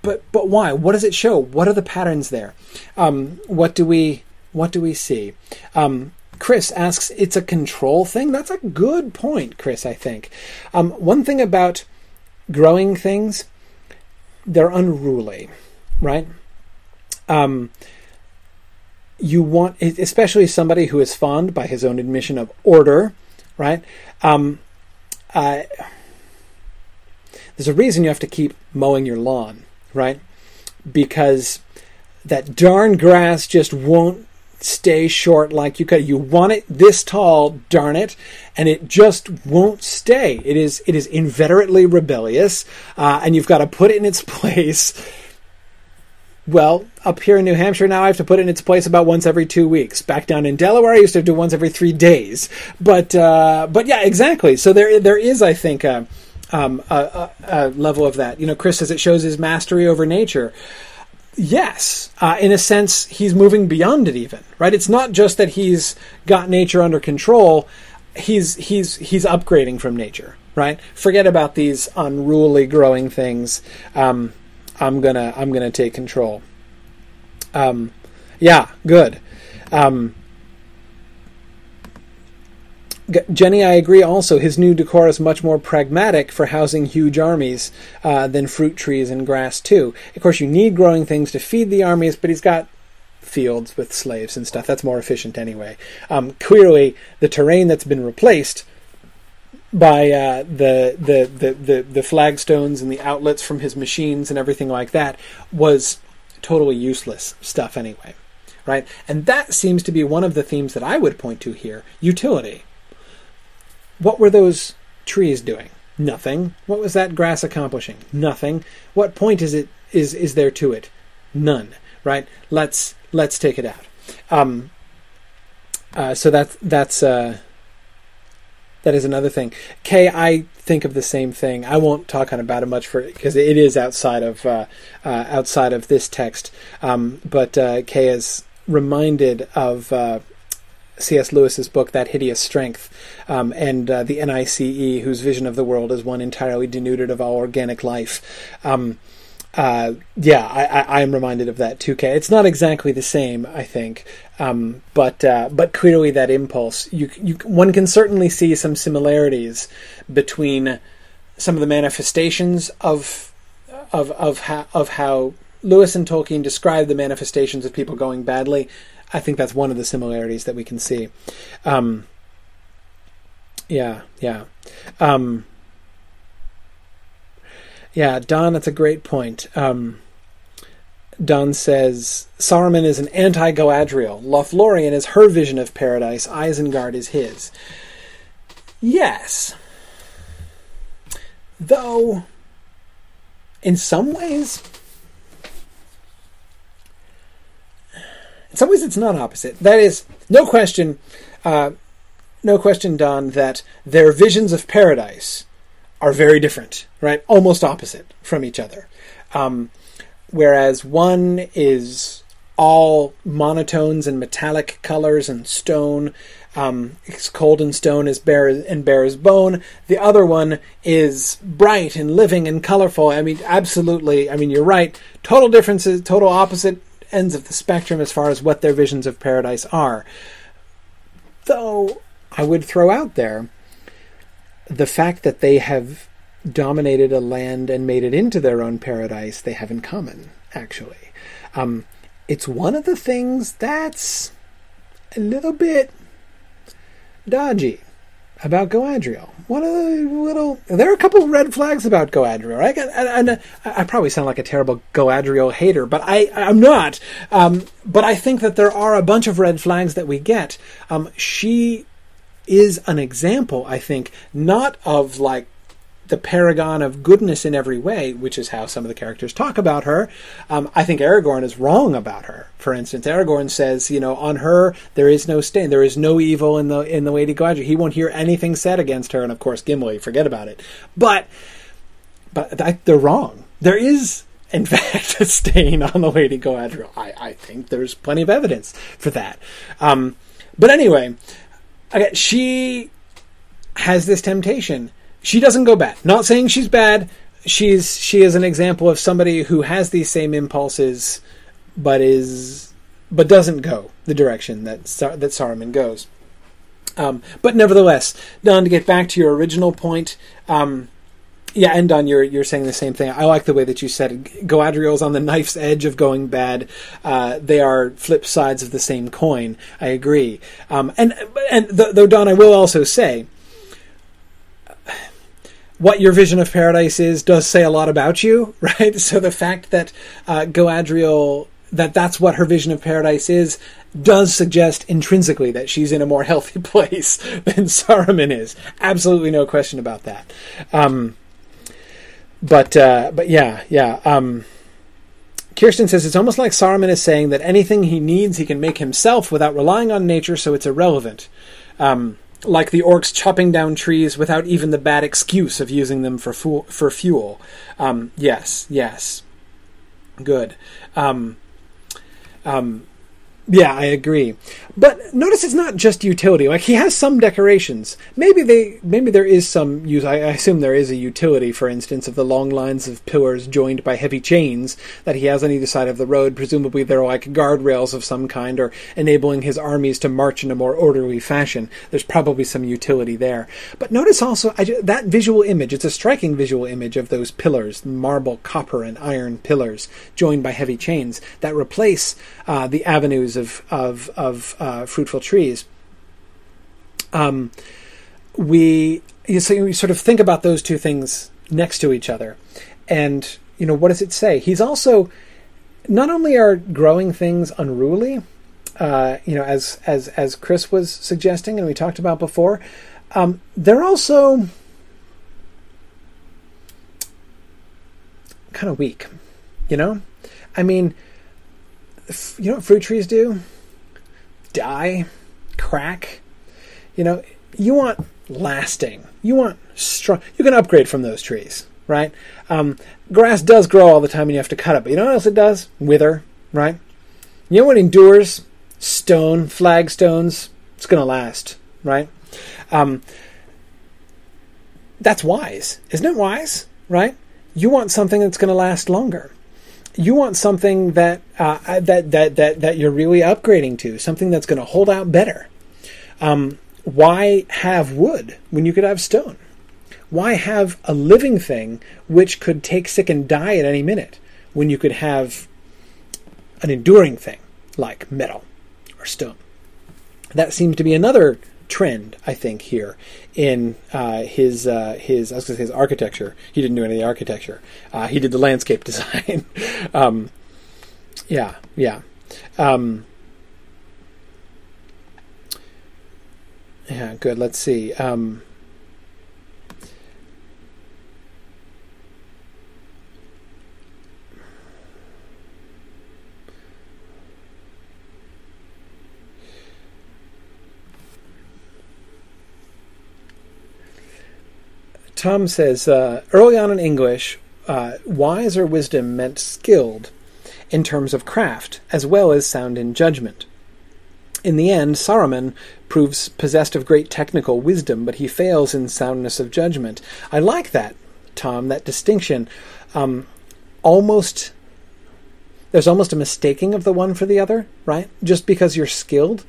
but but why? What does it show? What are the patterns there? Um, what do we what do we see? Um, Chris asks, it's a control thing. That's a good point, Chris. I think um, one thing about growing things, they're unruly, right? Um, you want, especially somebody who is fond, by his own admission, of order, right? Um, uh, there's a reason you have to keep mowing your lawn, right? Because that darn grass just won't stay short like you could. You want it this tall, darn it, and it just won't stay. It is it is inveterately rebellious, uh, and you've got to put it in its place Well, up here in New Hampshire now, I have to put it in its place about once every two weeks. Back down in Delaware, I used to do once every three days. But uh, but yeah, exactly. So there there is, I think, a, um, a, a, level of that. You know, Chris says it shows his mastery over nature. Yes, uh, in a sense, he's moving beyond it. Even right, it's not just that he's got nature under control. He's he's he's upgrading from nature. Right. Forget about these unruly growing things. Um, I'm gonna I'm gonna take control. Um, yeah, good. Um, Jenny, I agree. Also, his new decor is much more pragmatic for housing huge armies uh, than fruit trees and grass too. Of course, you need growing things to feed the armies, but he's got fields with slaves and stuff. That's more efficient anyway. Um, clearly, the terrain that's been replaced by uh, the, the, the, the, the flagstones and the outlets from his machines and everything like that was totally useless stuff anyway. Right? And that seems to be one of the themes that I would point to here utility. What were those trees doing? Nothing. What was that grass accomplishing? Nothing. What point is it is is there to it? None. Right? Let's let's take it out. Um, uh, so that's that's uh, that is another thing. Kay, I think of the same thing. I won't talk on about it much for because it is outside of uh, uh, outside of this text. Um, but uh, Kay is reminded of uh, C.S. Lewis's book, That Hideous Strength, um, and uh, the NICE, whose vision of the world is one entirely denuded of all organic life. Um, uh, yeah, I, am reminded of that too. K. It's not exactly the same, I think, um, but uh, but clearly that impulse, you, you one can certainly see some similarities between some of the manifestations of of of how, of how Lewis and Tolkien describe the manifestations of people going badly. I think that's one of the similarities that we can see. Um, yeah, yeah. Um, yeah, Don, that's a great point. Um, Don says Saruman is an anti Galadriel. Lothlorien is her vision of paradise. Isengard is his. Yes. Though, in some ways, in some ways it's not opposite. That is, no question, uh, no question, Don, that their visions of paradise are very different, right? Almost opposite from each other. Um, whereas one is all monotones and metallic colors and stone. Um, it's cold and stone is bare and bare as bone. The other one is bright and living and colorful. I mean, absolutely. I mean, you're right. Total differences, total opposite ends of the spectrum as far as what their visions of paradise are. Though I would throw out there the fact that they have dominated a land and made it into their own paradise, they have in common, actually. Um, it's one of the things that's a little bit dodgy about. One of the little there are a couple red flags about Galadriel. Right? And, and, I probably sound like a terrible Galadriel hater, but I I'm not. Um, but I think that there are a bunch of red flags that we get. Um, she is an example, I think, not of like the paragon of goodness in every way, which is how some of the characters talk about her. Um, I think Aragorn is wrong about her. For instance, Aragorn says, you know, on her there is no stain, there is no evil in the in the Lady Galadriel. He won't hear anything said against her, and of course, Gimli, forget about it. But but I, they're wrong. There is. In fact, a stain on the Lady Galadriel. I, I think there's plenty of evidence for that. Um, but anyway, okay, she has this temptation she doesn't go bad. Not saying she's bad. She's she is an example of somebody who has these same impulses, but is but doesn't go the direction that that Saruman goes. Um, but nevertheless, Don, to get back to your original point, um, yeah, and Don, you're you're saying the same thing. I like the way that you said it. Galadriel's on the knife's edge of going bad. Uh, they are flip sides of the same coin. I agree. Um, and and though Don, I will also say what your vision of paradise is does say a lot about you, right? So the fact that uh, Galadriel that that's what her vision of paradise is does suggest intrinsically that she's in a more healthy place than Saruman is. Absolutely no question about that. Um, but uh, but yeah yeah. Um, Kirsten says it's almost like Saruman is saying that anything he needs he can make himself without relying on nature, so it's irrelevant. Um, like the orcs chopping down trees without even the bad excuse of using them for fu- for fuel. Um, yes, yes, good. Um, um, yeah, I agree. But notice it's not just utility. Like he has some decorations. Maybe they, maybe there is some use. I, assume there is a utility, for instance, of the long lines of pillars joined by heavy chains that he has on either side of the road. Presumably, they're like guardrails of some kind, or enabling his armies to march in a more orderly fashion. There's probably some utility there. But notice also I, that visual image. It's a striking visual image of those pillars, marble, copper, and iron pillars joined by heavy chains that replace uh, the avenues of of of uh, fruitful trees. Um, we so you sort of think about those two things next to each other, and you know what does it say? He's also not only are growing things unruly, uh, you know, as as as Chris was suggesting and we talked about before, um, they're also kind of weak. You know, I mean, you know what fruit trees do? Die, crack. You know, you want lasting. You want strong. You can upgrade from those trees, right? Um, grass does grow all the time, and you have to cut it. But you know what else it does? Wither, right? You know what endures? Stone, flagstones. It's going to last, right? Um, that's wise, isn't it? Wise, right? You want something that's going to last longer you want something that uh, that that that that you're really upgrading to, something that's going to hold out better. Um, why have wood when you could have stone? Why have a living thing which could take sick and die at any minute when you could have an enduring thing like metal or stone? That seems to be another trend, I think, here in uh, his uh, his I was going to say his architecture. He didn't do any of the architecture. Uh, he did the landscape design. um, yeah, yeah. Um, yeah, good. Let's see. Um, Tom says uh, early on in English, uh, wise or wisdom meant skilled in terms of craft, as well as sound in judgment. In the end, Saruman proves possessed of great technical wisdom, but he fails in soundness of judgment. I like that, Tom, that distinction. Um, almost, there's almost a mistaking of the one for the other, right? Just because you're skilled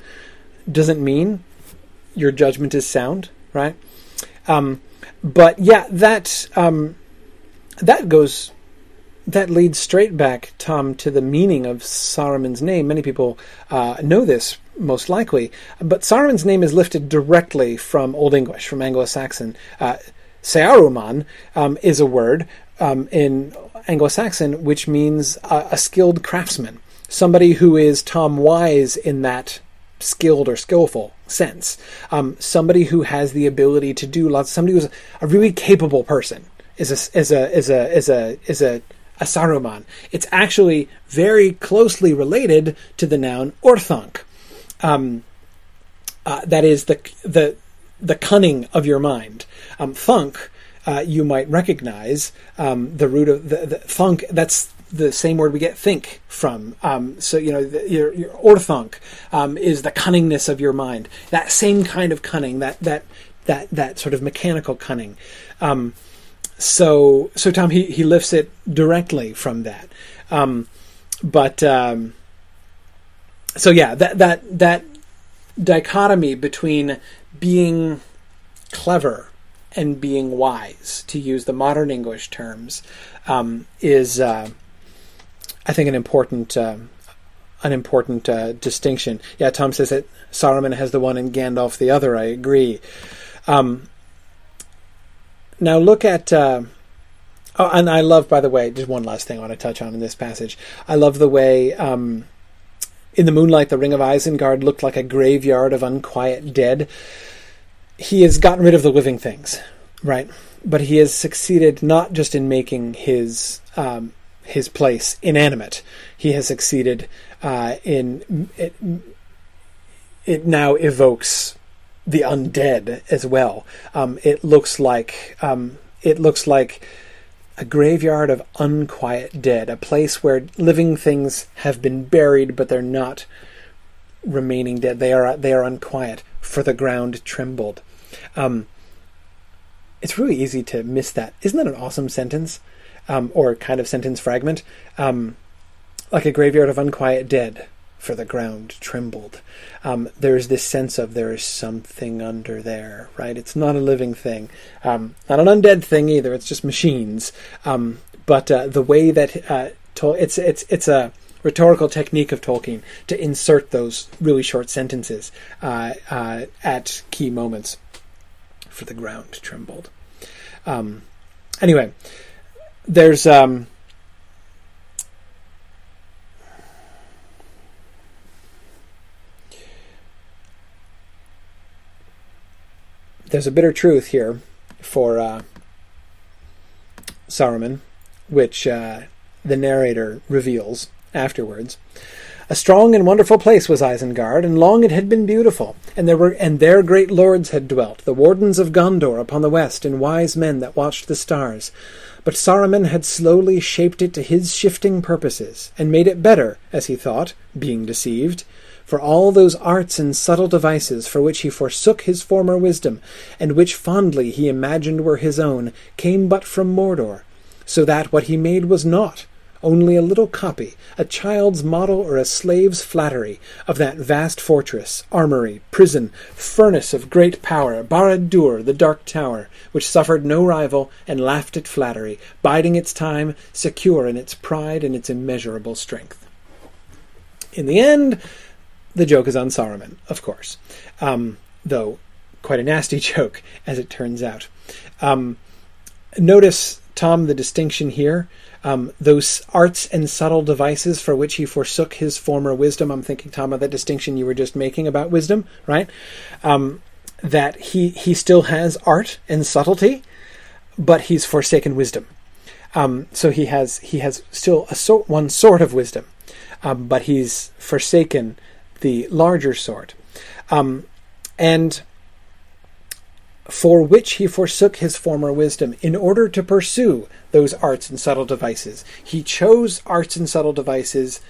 doesn't mean your judgment is sound, right? Um, but yeah, that um, that goes that leads straight back, Tom, to the meaning of Saruman's name. Many people uh, know this, most likely, but Saruman's name is lifted directly from Old English, from Anglo-Saxon. Uh, Saruman um, is a word um, in Anglo-Saxon which means a, a skilled craftsman, somebody who is Tom Wise in that skilled or skillful sense. Um, somebody who has the ability to do lots. Somebody who's a really capable person is a is a is a is a is a a Saruman. It's actually very closely related to the noun orthanc. Um, uh, that is the the the cunning of your mind. Um, thunk, uh, you might recognize um, the root of the, the thunk. That's the same word we get think from. Um, so you know the, your, your orthanc um, is the cunningness of your mind. That same kind of cunning, that that that that sort of mechanical cunning. Um, so so Tom he he lifts it directly from that. Um, but um, so yeah, that that that dichotomy between being clever and being wise, to use the modern English terms, um, is uh, I think an important uh, an important uh, distinction. Yeah, Tom says that Saruman has the one and Gandalf the other. I agree. Um, now look at. Uh, oh, and I love, by the way, just one last thing I want to touch on in this passage. I love the way. Um, in the moonlight, the ring of Isengard looked like a graveyard of unquiet dead. He has gotten rid of the living things, right? But he has succeeded not just in making his um, his place inanimate. He has succeeded uh, in it, it now evokes the undead as well. Um, it looks like um, it looks like a graveyard of unquiet dead, a place where living things have been buried, but they're not remaining dead. They are they are unquiet, for the ground trembled. Um, it's really easy to miss that. Isn't that an awesome sentence, um, or kind of sentence fragment? Um, like a graveyard of unquiet dead, for the ground trembled. Um, there's this sense of there is something under there, right? It's not a living thing, um, not an undead thing either. It's just machines. Um, but uh, the way that uh, to- it's it's it's a rhetorical technique of Tolkien to insert those really short sentences uh, uh at key moments. For the ground trembled. Um, anyway, there's um, there's a bitter truth here for uh, Saruman, which uh, the narrator reveals afterwards. A strong and wonderful place was Isengard, and long it had been beautiful, and there were and there great lords had dwelt, the wardens of Gondor upon the west, and wise men that watched the stars. But Saruman had slowly shaped it to his shifting purposes, and made it better, as he thought, being deceived for all those arts and subtle devices for which he forsook his former wisdom, and which fondly he imagined were his own, came but from Mordor, so that what he made was naught, only a little copy, a child's model or a slave's flattery, of that vast fortress, armory, prison, furnace of great power, Barad-dûr, the dark tower, which suffered no rival and laughed at flattery, biding its time, secure in its pride and its immeasurable strength. In the end, the joke is on Saruman, of course, um, though quite a nasty joke, as it turns out. Um, notice, Tom, the distinction here. Um, those arts and subtle devices for which he forsook his former wisdom. I'm thinking, Tom, of that distinction you were just making about wisdom, right? Um, that he he still has art and subtlety, but he's forsaken wisdom. Um, so he has he has still a one sort of wisdom, um, but he's forsaken the larger sort. Um, and for which he forsook his former wisdom in order to pursue those arts and subtle devices. He chose arts and subtle devices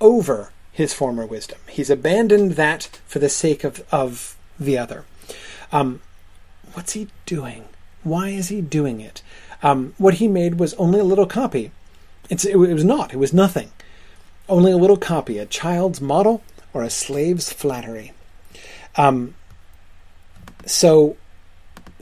over his former wisdom. He's abandoned that for the sake of, of the other. Um, what's he doing? Why is he doing it? Um, what he made was only a little copy. It's, it, was not. It was nothing. Only a little copy, a child's model or a slave's flattery. Um, so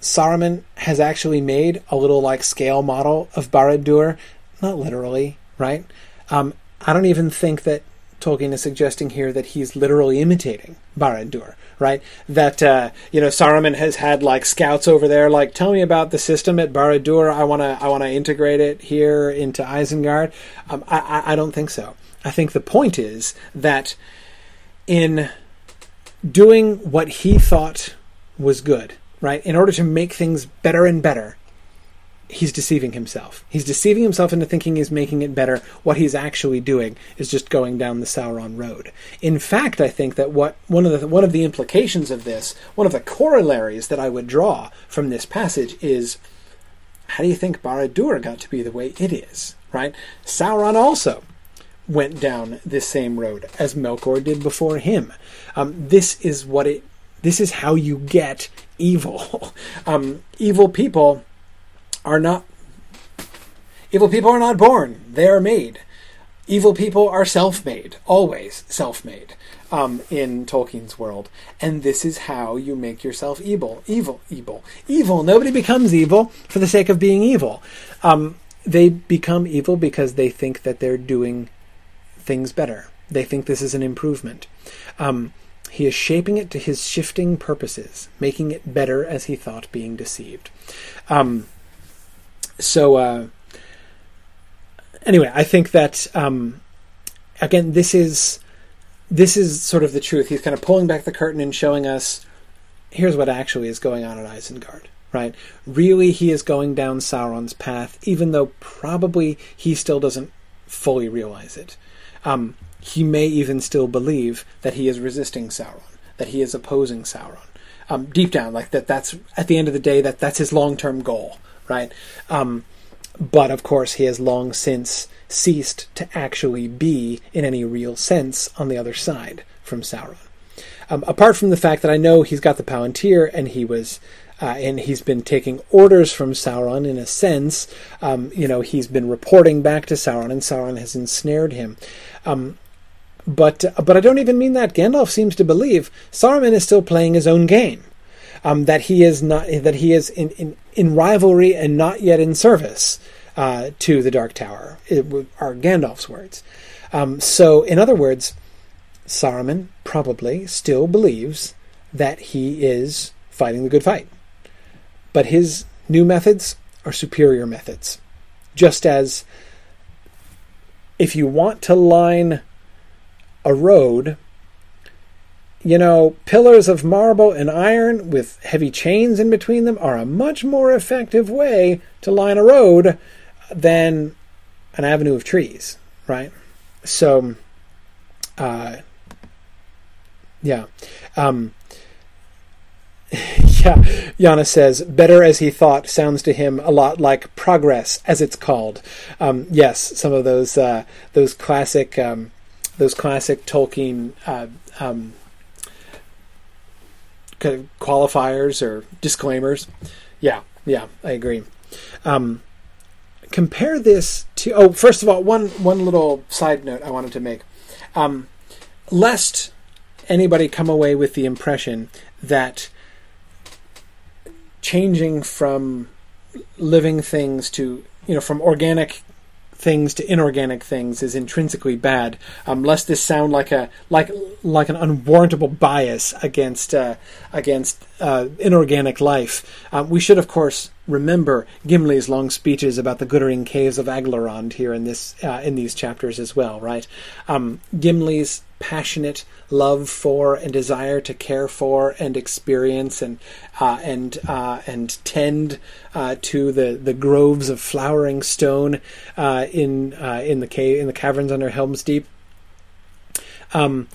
Saruman has actually made a little like scale model of Barad-dûr, not literally, right? Um, I don't even think that Tolkien is suggesting here that he's literally imitating Barad-dûr, right? That uh, you know Saruman has had like scouts over there, like tell me about the system at Barad-dûr. I want to I want to integrate it here into Isengard. Um, I, I, I don't think so. I think the point is that in doing what he thought was good, right? In order to make things better and better, he's deceiving himself. He's deceiving himself into thinking he's making it better. What he's actually doing is just going down the Sauron road. In fact, I think that what one of the one of the implications of this, one of the corollaries that I would draw from this passage is how do you think Barad-dûr got to be the way it is, right? Sauron also went down this same road as Melkor did before him. Um, this is what it. This is how you get evil. um, evil people are not. Evil people are not born; they are made. Evil people are self-made, always self-made um, in Tolkien's world, and this is how you make yourself evil. Evil, evil, evil. Nobody becomes evil for the sake of being evil. Um, they become evil because they think that they're doing things better. They think this is an improvement. Um, he is shaping it to his shifting purposes, making it better as he thought, being deceived. Um, so, uh, anyway, I think that um, again, this is this is sort of the truth. He's kind of pulling back the curtain and showing us here's what actually is going on at Isengard. Right? Really, he is going down Sauron's path, even though probably he still doesn't fully realize it. Um, he may even still believe that he is resisting Sauron, that he is opposing Sauron. Um, deep down, like that, that's at the end of the day, that that's his long term goal, right? Um, but of course, he has long since ceased to actually be, in any real sense, on the other side from Sauron. Um, apart from the fact that I know he's got the Palantir and he was uh, and he's been taking orders from Sauron in a sense. Um, you know, he's been reporting back to Sauron, and Sauron has ensnared him. Um, but but I don't even mean that. Gandalf seems to believe Saruman is still playing his own game. Um, that he is not that he is in, in, in rivalry and not yet in service uh, to the Dark Tower. It are Gandalf's words. Um, so, in other words, Saruman probably still believes that he is fighting the good fight, but his new methods are superior methods. Just as if you want to line a road, you know, pillars of marble and iron with heavy chains in between them are a much more effective way to line a road than an avenue of trees, right? So, uh, yeah. Um, yeah, Yana says, better as he thought sounds to him a lot like progress, as it's called. Um, yes, some of those uh, those classic um, those classic Tolkien uh, um, qualifiers or disclaimers. Yeah, yeah, I agree. Um, compare this to oh, first of all, one one little side note I wanted to make, um, lest anybody come away with the impression that changing from living things to you know from organic things to inorganic things is intrinsically bad. Um, lest this sound like a like like an unwarrantable bias against uh, against uh, inorganic life. Um, we should, of course, remember Gimli's long speeches about the glittering caves of Aglarond here in this uh, in these chapters as well. Right, um, Gimli's passionate love for and desire to care for and experience and uh, and uh, and tend uh, to the, the groves of flowering stone uh, in uh, in the cave in the caverns under Helm's Deep. Um,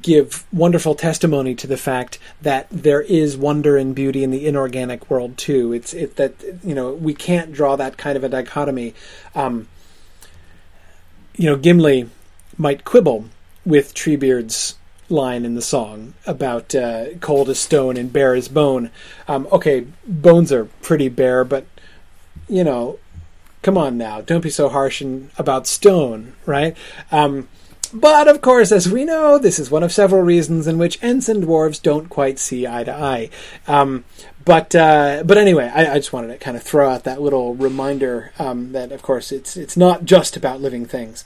give wonderful testimony to the fact that there is wonder and beauty in the inorganic world too. It's it that you know we can't draw that kind of a dichotomy. Um, you know, Gimli might quibble with Treebeard's line in the song about uh, cold as stone and bare as bone. Um, okay, bones are pretty bare, but you know, come on now, don't be so harsh in, about stone, right? Um, but of course, as we know, this is one of several reasons in which Ents and dwarves don't quite see eye to eye. Um, but uh, but anyway, I, I, just wanted to kind of throw out that little reminder um, that, of course, it's it's not just about living things.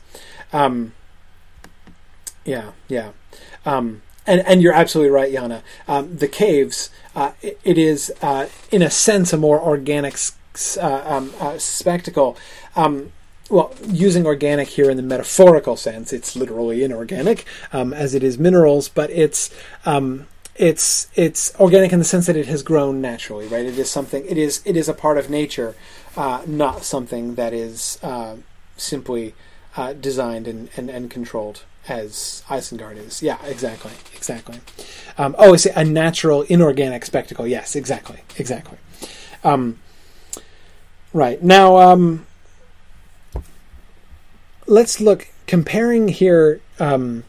Um, yeah, yeah. Um, and and you're absolutely right, Yana. Um, the caves, uh, it, it is uh, in a sense a more organic uh, um, uh, spectacle. Um, well, using organic here in the metaphorical sense, it's literally inorganic, um, as it is minerals, but it's um, it's it's organic in the sense that it has grown naturally, right? It is something. It is it is a part of nature, uh, not something that is uh, simply designed and, and, and controlled as Isengard is. Yeah, exactly, exactly. Um, oh, it's a natural inorganic spectacle. Yes, exactly, exactly. Um, right now, um, let's look comparing here. Um,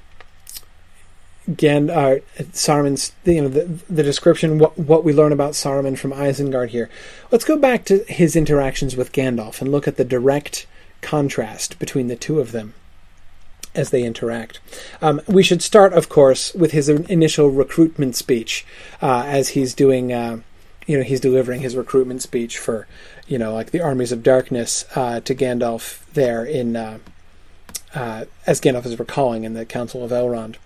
again, uh, Saruman's you know the, the description what what we learn about Saruman from Isengard here. Let's go back to his interactions with Gandalf and look at the direct contrast between the two of them as they interact. Um, we should start, of course, with his initial recruitment speech uh, as he's doing, uh, you know, he's delivering his recruitment speech for, you know, like the armies of darkness uh, to Gandalf there in. Uh, as Gandalf is recalling in the Council of Elrond.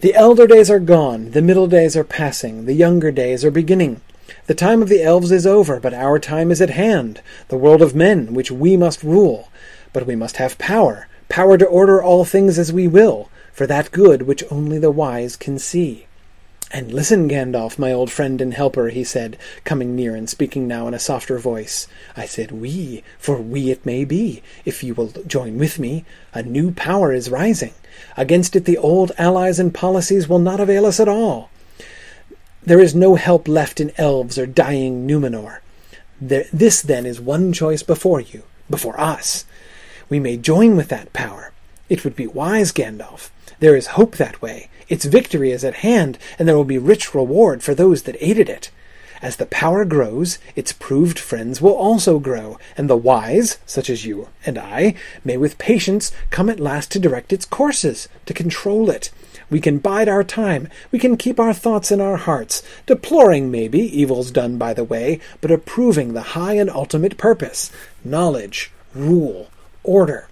The elder days are gone, the middle days are passing, the younger days are beginning. The time of the elves is over, but our time is at hand, the world of men, which we must rule. But we must have power, power to order all things as we will, for that good which only the wise can see. And listen, Gandalf, my old friend and helper, he said, coming near and speaking now in a softer voice. I said we, for we it may be, if you will join with me. A new power is rising. Against it the old allies and policies will not avail us at all. There is no help left in elves or dying Numenor. There, this then is one choice before you, before us. We may join with that power. It would be wise, Gandalf. There is hope that way. Its victory is at hand, and there will be rich reward for those that aided it. As the power grows, its proved friends will also grow, and the wise, such as you and I, may with patience come at last to direct its courses, to control it. We can bide our time, we can keep our thoughts in our hearts, deploring, maybe, evils done by the way, but approving the high and ultimate purpose knowledge, rule, order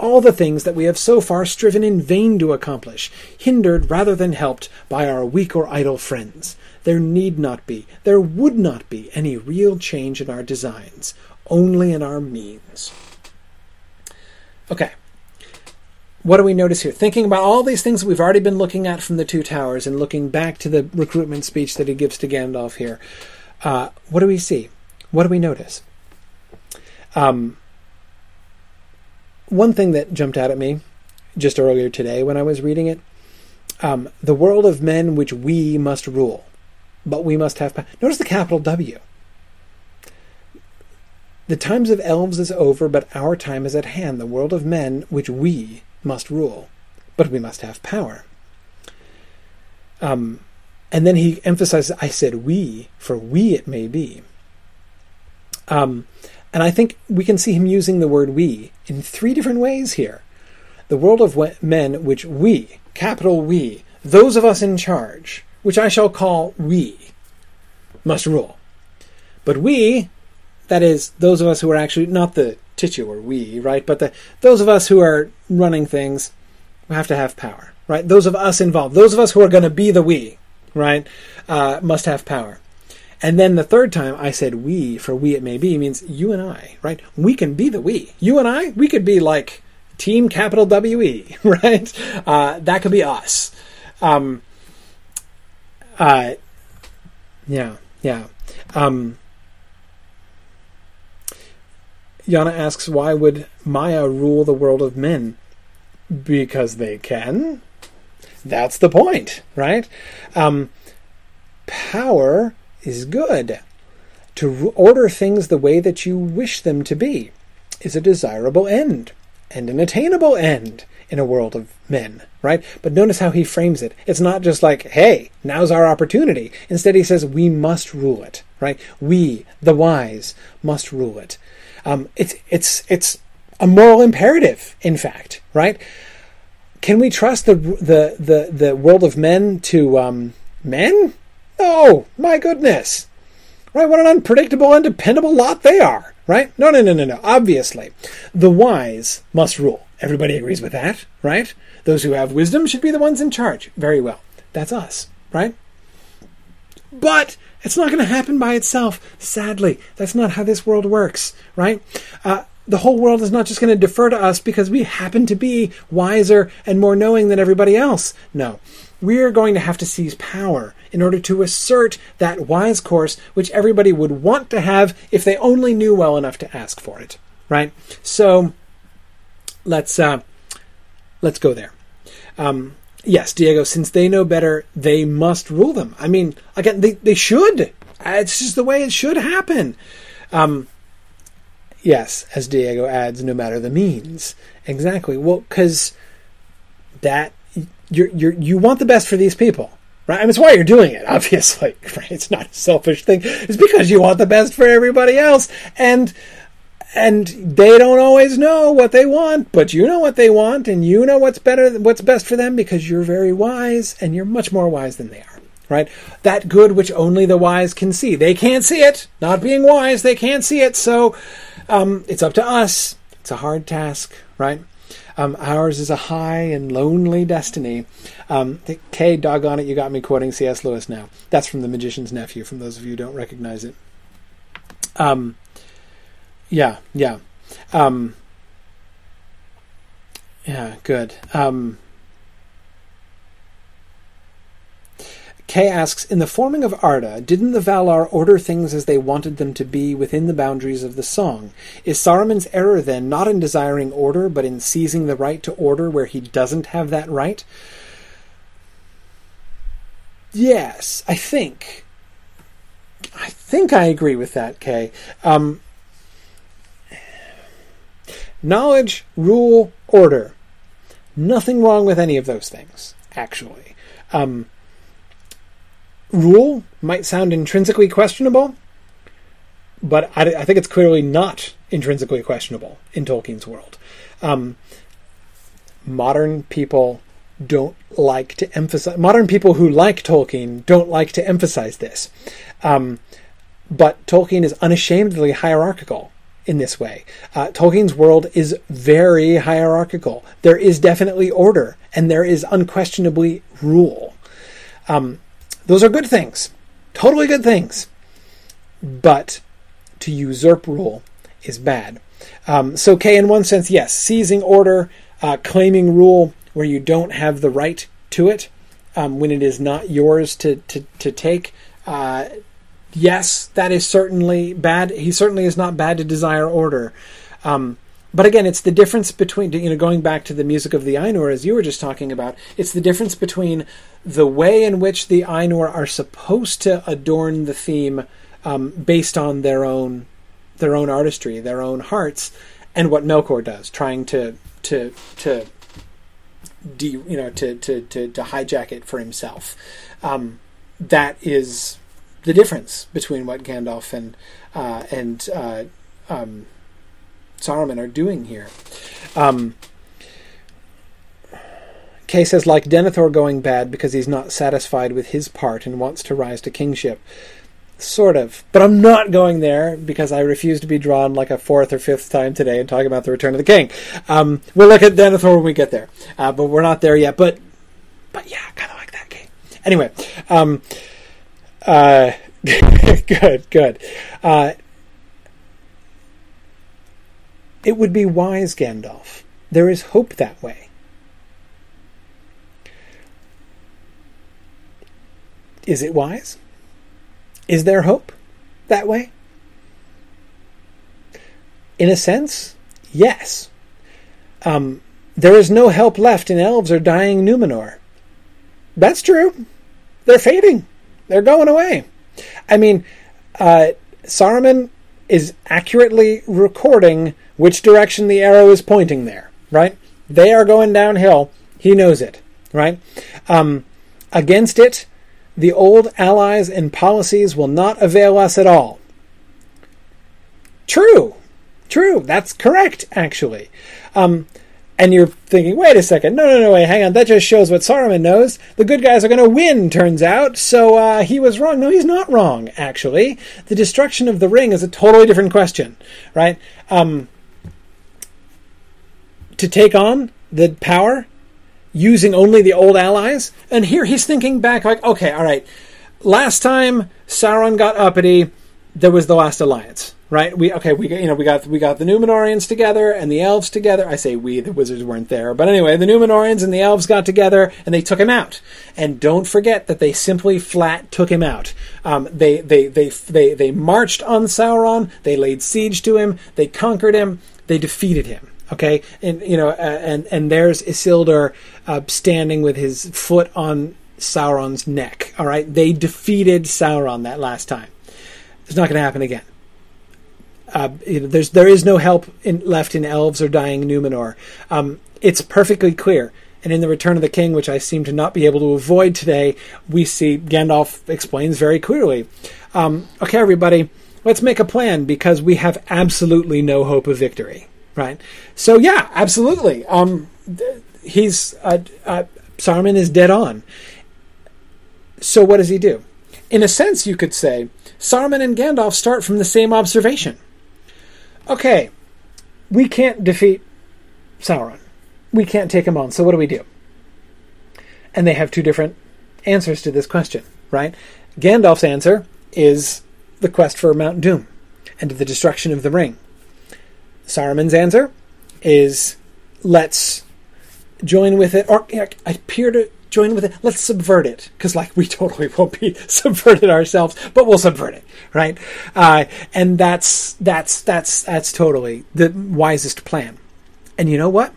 all the things that we have so far striven in vain to accomplish, hindered rather than helped by our weak or idle friends. There need not be, there would not be any real change in our designs, only in our means. Okay. What do we notice here? Thinking about all these things that we've already been looking at from the Two Towers and looking back to the recruitment speech that he gives to Gandalf here, uh, what do we see? What do we notice? Um, one thing that jumped out at me just earlier today when I was reading it um, the world of men which we must rule, but we must have. Power. Notice the capital W. The times of elves is over, but our time is at hand. The world of men which we must rule, but we must have power. Um, and then he emphasizes, I said we, for we it may be. Um, and I think we can see him using the word we in three different ways here. The world of men which we, capital we, those of us in charge, which I shall call we, must rule. But we, that is, those of us who are actually not the titular we, right, but the, those of us who are running things, have to have power, right? Those of us involved, those of us who are going to be the we, right, uh, must have power. And then the third time I said we, for we it may be, means you and I, right? We can be the we. You and I, we could be like team capital WE, right? Uh, that could be us. Um, uh, yeah, yeah. Um, Yana asks, why would Maia rule the world of men? Because they can. That's the point, right? Um, power is good. To order things the way that you wish them to be is a desirable end and an attainable end in a world of men, right? But notice how he frames it. It's not just like, hey, now's our opportunity. Instead, he says, we must rule it, right? We, the wise, must rule it. Um, it's, it's, it's a moral imperative, in fact, right? Can we trust the, the, the, the world of men to um, men? Oh, my goodness. Right? What an unpredictable and dependable lot they are. Right? No, no, no, no, no. Obviously. The wise must rule. Everybody agrees with that, right? Those who have wisdom should be the ones in charge. Very well. That's us, right? But it's not going to happen by itself. Sadly, that's not how this world works, right? Uh, the whole world is not just going to defer to us because we happen to be wiser and more knowing than everybody else. No we're going to have to seize power in order to assert that wise course which everybody would want to have if they only knew well enough to ask for it. Right? So let's uh, let's go there. Um, yes, Diego. Since they know better, they must rule them. I mean, again, they they should. It's just the way it should happen. Um, yes, as Diego adds, no matter the means. Exactly. Well, because that you're, you're, you want the best for these people, right? I mean, it's why you're doing it, obviously, right? It's not a selfish thing. It's because you want the best for everybody else, and and they don't always know what they want, but you know what they want, and you know what's better, what's best for them, because you're very wise, and you're much more wise than they are, right? That good which only the wise can see. They can't see it. Not being wise, they can't see it. So um, it's up to us. It's a hard task, right? Um, ours is a high and lonely destiny. Um, Kay, doggone it, you got me quoting C.S. Lewis now. That's from The Magician's Nephew, from those of you who don't recognize it. Um, yeah, yeah. Um, yeah, good. Um, Kay asks, in the forming of Arda, didn't the Valar order things as they wanted them to be within the boundaries of the song? Is Saruman's error then not in desiring order, but in seizing the right to order where he doesn't have that right? Yes, I think. I think I agree with that, Kay. Um, knowledge, rule, order. Nothing wrong with any of those things, actually. Um, rule might sound intrinsically questionable, but I, I, think it's clearly not intrinsically questionable in Tolkien's world. Um, modern people don't like to emphasize. Modern people who like Tolkien don't like to emphasize this, um, but Tolkien is unashamedly hierarchical in this way. Uh, Tolkien's world is very hierarchical. There is definitely order, and there is unquestionably rule. Um, those are good things, totally good things. But to usurp rule is bad. Um, so, Kay, in one sense, yes, seizing order, uh, claiming rule where you don't have the right to it, um, when it is not yours to, to, to take, uh, yes, that is certainly bad. He certainly is not bad to desire order. Um, but again, it's the difference between, you know, going back to the music of the Ainur, as you were just talking about, it's the difference between the way in which the Ainur are supposed to adorn the theme um, based on their own their own artistry, their own hearts, and what Melkor does, trying to to to de, you know to, to to to hijack it for himself. Um, that is the difference between what Gandalf and uh, and uh, um, Saruman are doing here. Um, Kay says, like Denethor going bad because he's not satisfied with his part and wants to rise to kingship. Sort of. But I'm not going there because I refuse to be drawn like a fourth or fifth time today and talk about the return of the king. Um, we'll look at Denethor when we get there. Uh, but we're not there yet. But, but yeah, kind of like that. Anyway, um, uh, good, good. Uh, it would be wise, Gandalf. There is hope that way. Is it wise? Is there hope that way? In a sense, yes. Um, there is no help left in elves or dying Numenor. That's true. They're fading. They're going away. I mean, uh, Saruman is accurately recording which direction the arrow is pointing there, right? They are going downhill. He knows it, right? Um, against it, the old allies and policies will not avail us at all. True. True. That's correct, actually. Um, and you're thinking, wait a second, no, no, no, wait, hang on, that just shows what Saruman knows. The good guys are going to win, turns out, so uh, he was wrong. No, he's not wrong, actually. The destruction of the ring is a totally different question, right? Um, to take on the power using only the old allies, and here he's thinking back, like, okay, all right, last time Sauron got uppity, there was the last alliance right? We okay, we you know we got we got the Numenoreans together and the elves together. I say we, the wizards weren't there, but anyway, the Numenoreans and the elves got together and they took him out. And don't forget that they simply flat took him out. Um, they, they they they they marched on Sauron. They laid siege to him. They conquered him. They defeated him. Okay, and you know, uh, and and there's Isildur uh, standing with his foot on Sauron's neck. All right, they defeated Sauron that last time. It's not going to happen again. Uh, you know, there's there is no help in, left in elves or dying Numenor. Um, it's perfectly clear. And in the Return of the King, which I seem to not be able to avoid today, we see Gandalf explains very clearly. Um, okay, everybody, let's make a plan because we have absolutely no hope of victory. Right? So yeah, absolutely. Um, he's uh, uh, Saruman is dead on. So what does he do? In a sense, you could say Saruman and Gandalf start from the same observation okay, we can't defeat Sauron. We can't take him on. So what do we do? And they have two different answers to this question, right? Gandalf's answer is the quest for Mount Doom and the destruction of the ring. Saruman's answer is let's join with it. Or I appear to join with it. Let's subvert it because, like, we totally won't be subverted ourselves, but we'll subvert it, right? Uh, and that's that's that's that's totally the wisest plan. And you know what?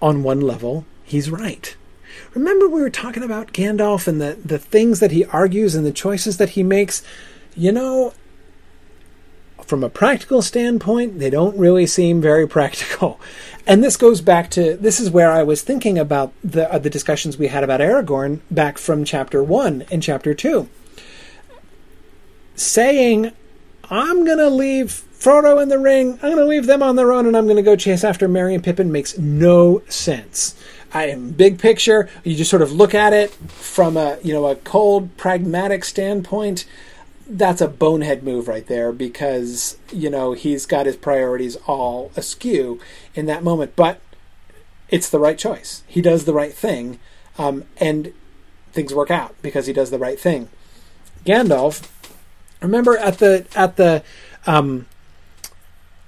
On one level, he's right. Remember, we were talking about Gandalf and the the things that he argues and the choices that he makes. You know, from a practical standpoint, they don't really seem very practical. And this goes back to this is where I was thinking about the uh, the discussions we had about Aragorn back from chapter 1 and chapter 2. Saying I'm going to leave Frodo and the ring, I'm going to leave them on their own and I'm going to go chase after Merry and Pippin makes no sense. I am big picture, you just sort of look at it from a, you know, a cold pragmatic standpoint that's a bonehead move right there because you know he's got his priorities all askew in that moment but it's the right choice. He does the right thing um, and things work out because he does the right thing. Gandalf remember at the at the um,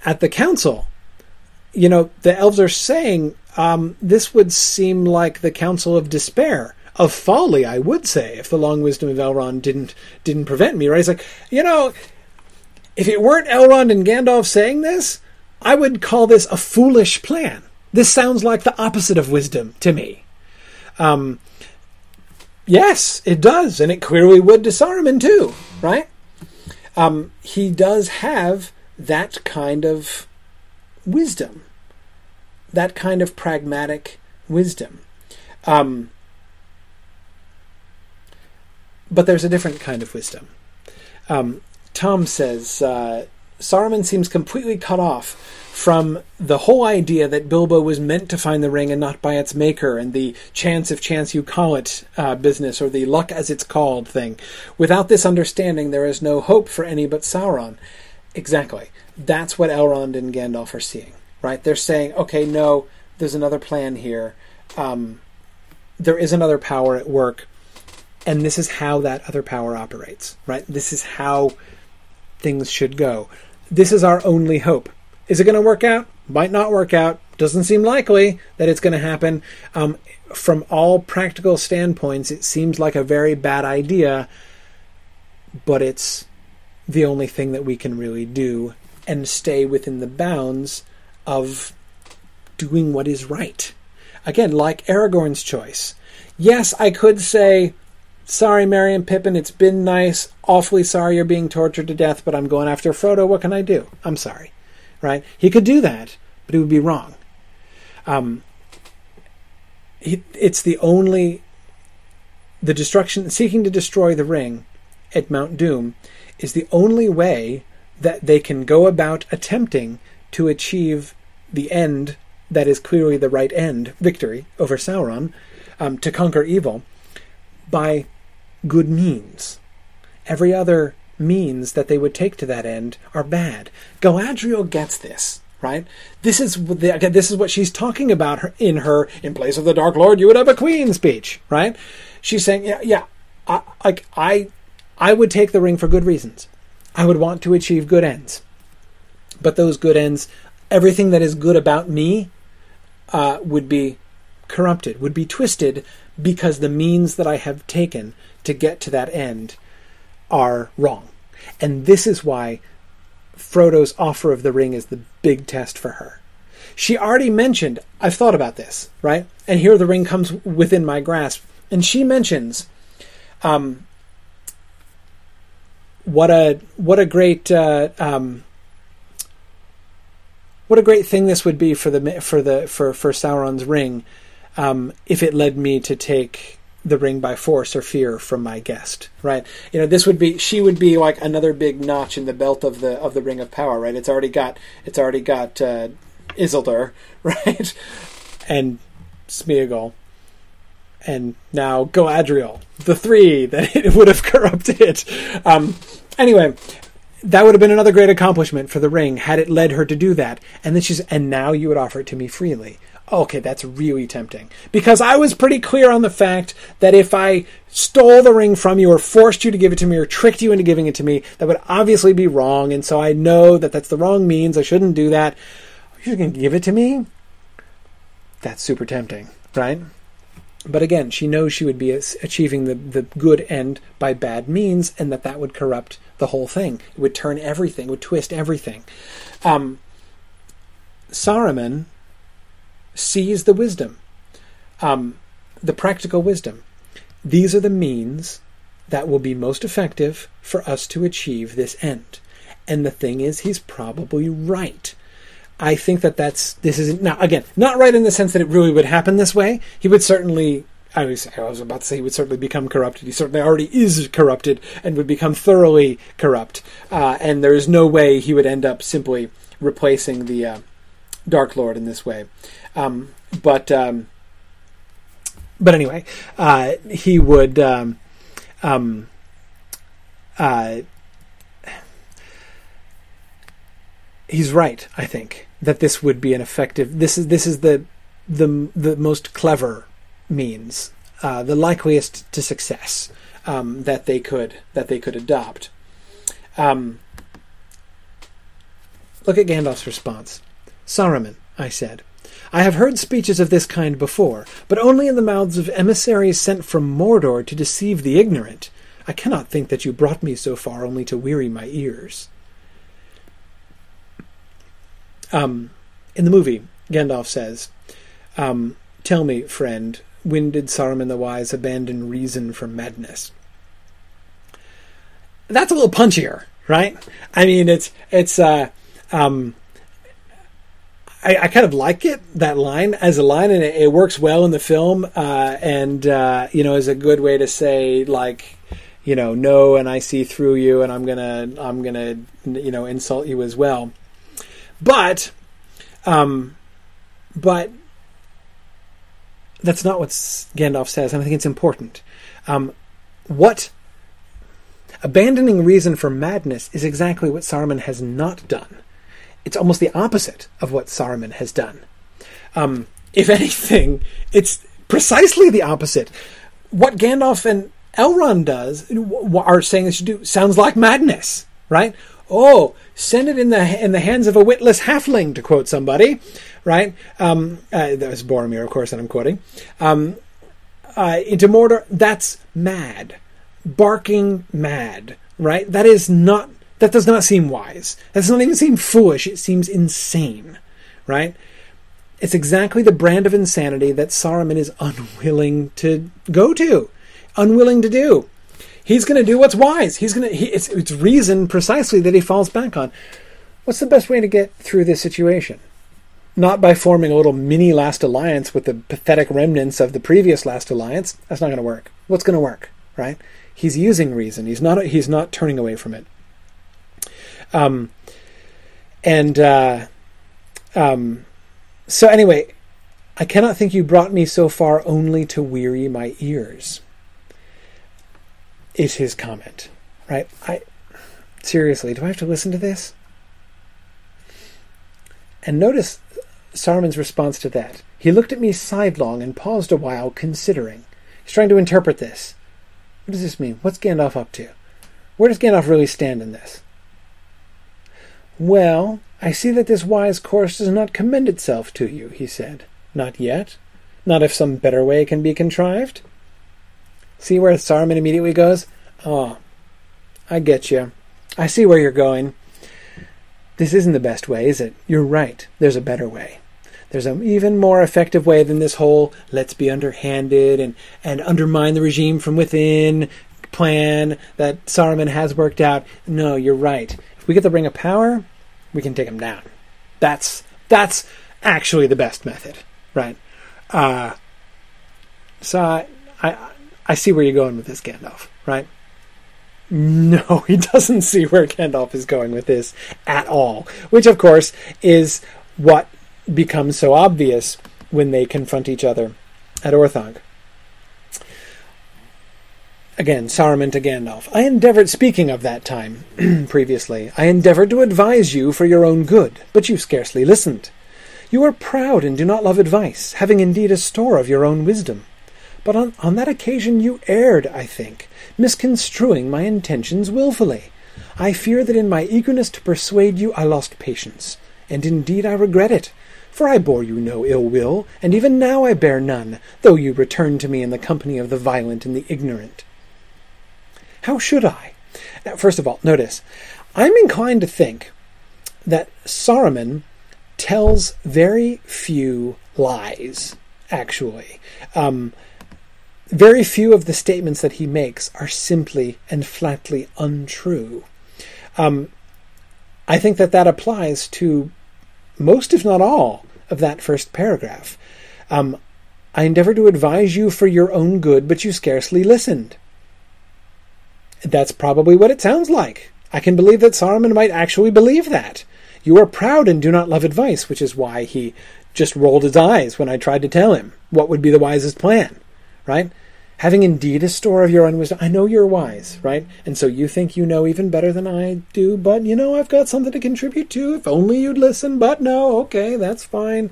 at the council you know the elves are saying um, this would seem like the council of despair of folly, I would say, if the long wisdom of Elrond didn't didn't prevent me. Right? It's like you know, if it weren't Elrond and Gandalf saying this, I would call this a foolish plan. This sounds like the opposite of wisdom to me. Um, yes, it does, and it clearly would to Saruman too, right? Um, he does have that kind of wisdom, that kind of pragmatic wisdom. Um, but there's a different kind of wisdom. Um, Tom says uh, Saruman seems completely cut off from the whole idea that Bilbo was meant to find the ring and not by its maker, and the chance if chance you call it uh, business, or the luck as it's called thing. Without this understanding, there is no hope for any but Sauron. Exactly. That's what Elrond and Gandalf are seeing, right? They're saying, okay, no, there's another plan here. Um, there is another power at work and this is how that other power operates, right? This is how things should go. This is our only hope. Is it going to work out? Might not work out. Doesn't seem likely that it's going to happen. Um, from all practical standpoints, it seems like a very bad idea, but it's the only thing that we can really do and stay within the bounds of doing what is right. Again, like Aragorn's choice. Yes, I could say, Sorry, Merry and Pippin, it's been nice. Awfully sorry you're being tortured to death, but I'm going after Frodo. What can I do? I'm sorry. Right? He could do that, but it would be wrong. Um, he, it's the only. The destruction, seeking to destroy the ring at Mount Doom, is the only way that they can go about attempting to achieve the end that is clearly the right end, victory over Sauron, um, to conquer evil, by good means. Every other means that they would take to that end are bad. Galadriel gets this, right? This is the, this is what she's talking about her, in her "In place of the Dark Lord, you would have a queen" speech, right? She's saying, yeah, yeah, I, like I, I would take the ring for good reasons. I would want to achieve good ends, but those good ends, everything that is good about me, uh, would be corrupted, would be twisted because the means that I have taken to get to that end are wrong. And this is why Frodo's offer of the ring is the big test for her. She already mentioned, I've thought about this, right? And here the ring comes within my grasp. And she mentions, um, what a what a great uh, um, what a great thing this would be for the for the for for Sauron's ring um, if it led me to take the ring by force or fear from my guest right? You know this would be she would be like another big notch in the belt of the of the ring of power right? It's already got it's already got uh, Isildur right? And Smeagol. And now Galadriel the three that it would have corrupted. Um, anyway that would have been another great accomplishment for the ring had it led her to do that. And then she's and now you would offer it to me freely okay, that's really tempting. Because I was pretty clear on the fact that if I stole the ring from you or forced you to give it to me or tricked you into giving it to me, that would obviously be wrong. And so I know that that's the wrong means. I shouldn't do that. You're going to give it to me? That's super tempting, right? But again, she knows she would be achieving the, the good end by bad means, and that that would corrupt the whole thing. It would turn everything, would twist everything. Um, Saruman sees the wisdom, um, the practical wisdom. These are the means that will be most effective for us to achieve this end. And the thing is, he's probably right. I think that that's this is now again not right in the sense that it really would happen this way. He would certainly. I was, I was about to say he would certainly become corrupted. He certainly already is corrupted and would become thoroughly corrupt. Uh, and there is no way he would end up simply replacing the uh, Dark Lord in this way. Um, but um, but anyway, uh, he would. Um, um uh, he's right. I think that this would be an effective. This is this is the the the most clever means, uh, the likeliest to success um, that they could that they could adopt. Um, look at Gandalf's response. Saruman, I said, I have heard speeches of this kind before, but only in the mouths of emissaries sent from Mordor to deceive the ignorant. I cannot think that you brought me so far only to weary my ears. Um, in the movie, Gandalf says, um, Tell me, friend, when did Saruman the Wise abandon reason for madness? That's a little punchier, right? I mean, it's, it's, uh, um, I, I, kind of like it that line as a line, and it, it works well in the film, uh, and uh, you know, is a good way to say like, you know, no, and I see through you, and I'm gonna, I'm gonna, you know, insult you as well. But, um, but that's not what Gandalf says, and I think it's important. Um, what abandoning reason for madness is exactly what Saruman has not done. It's almost the opposite of what Saruman has done. Um, if anything, it's precisely the opposite. What Gandalf and Elrond does are saying they should do sounds like madness, right? Oh, send it in the in the hands of a witless halfling, to quote somebody, right? Um, uh, that was Boromir, of course, that I'm quoting. Um, uh, into Mordor, that's mad, barking mad, right? That is not. That does not seem wise. That does not even seem foolish. It seems insane, right? It's exactly the brand of insanity that Saruman is unwilling to go to, unwilling to do he's going to do what's wise. He's going to. He, it's, it's reason precisely that he falls back on. What's the best way to get through this situation? Not by forming a little mini last alliance with the pathetic remnants of the previous last alliance. That's not going to work. What's going to work, right? He's using reason. He's not. He's not turning away from it. Um, and uh, um, so anyway, I cannot think you brought me so far only to weary my ears is his comment, right? I seriously, do I have to listen to this? And notice Saruman's response to that. He looked at me sidelong and paused a while, considering. He's trying to interpret this. What does this mean? What's Gandalf up to? Where does Gandalf really stand in this? Well, I see that this wise course does not commend itself to you, he said. Not yet. Not if some better way can be contrived. See where Saruman immediately goes? Oh, I get you. I see where you're going. This isn't the best way, is it? You're right. There's a better way. There's an even more effective way than this whole let's be underhanded and, and undermine the regime from within plan that Saruman has worked out. No, you're right. We get the Ring of Power, we can take him down. That's that's actually the best method, right? Uh, so I, I I see where you're going with this, Gandalf, right? No, he doesn't see where Gandalf is going with this at all. Which, of course, is what becomes so obvious when they confront each other at Orthanc. Again, Saruman to Gandalf. I endeavored, speaking of that time previously, I endeavored to advise you for your own good, but you scarcely listened. You are proud and do not love advice, having indeed a store of your own wisdom. But on, on that occasion you erred, I think, misconstruing my intentions wilfully. I fear that in my eagerness to persuade you I lost patience, and indeed I regret it. For I bore you no ill will, and even now I bear none, though you return to me in the company of the violent and the ignorant. How should I? Now, first of all, notice, I'm inclined to think that Saruman tells very few lies, actually. Um, very few of the statements that he makes are simply and flatly untrue. Um, I think that that applies to most, if not all, of that first paragraph. Um, I endeavor to advise you for your own good, but you scarcely listened. That's probably what it sounds like. I can believe that Saruman might actually believe that. You are proud and do not love advice, which is why he just rolled his eyes when I tried to tell him what would be the wisest plan, right? Having indeed a store of your own wisdom, I know you're wise, right? And so you think you know even better than I do, but you know, I've got something to contribute to. If only you'd listen, but no, okay, that's fine.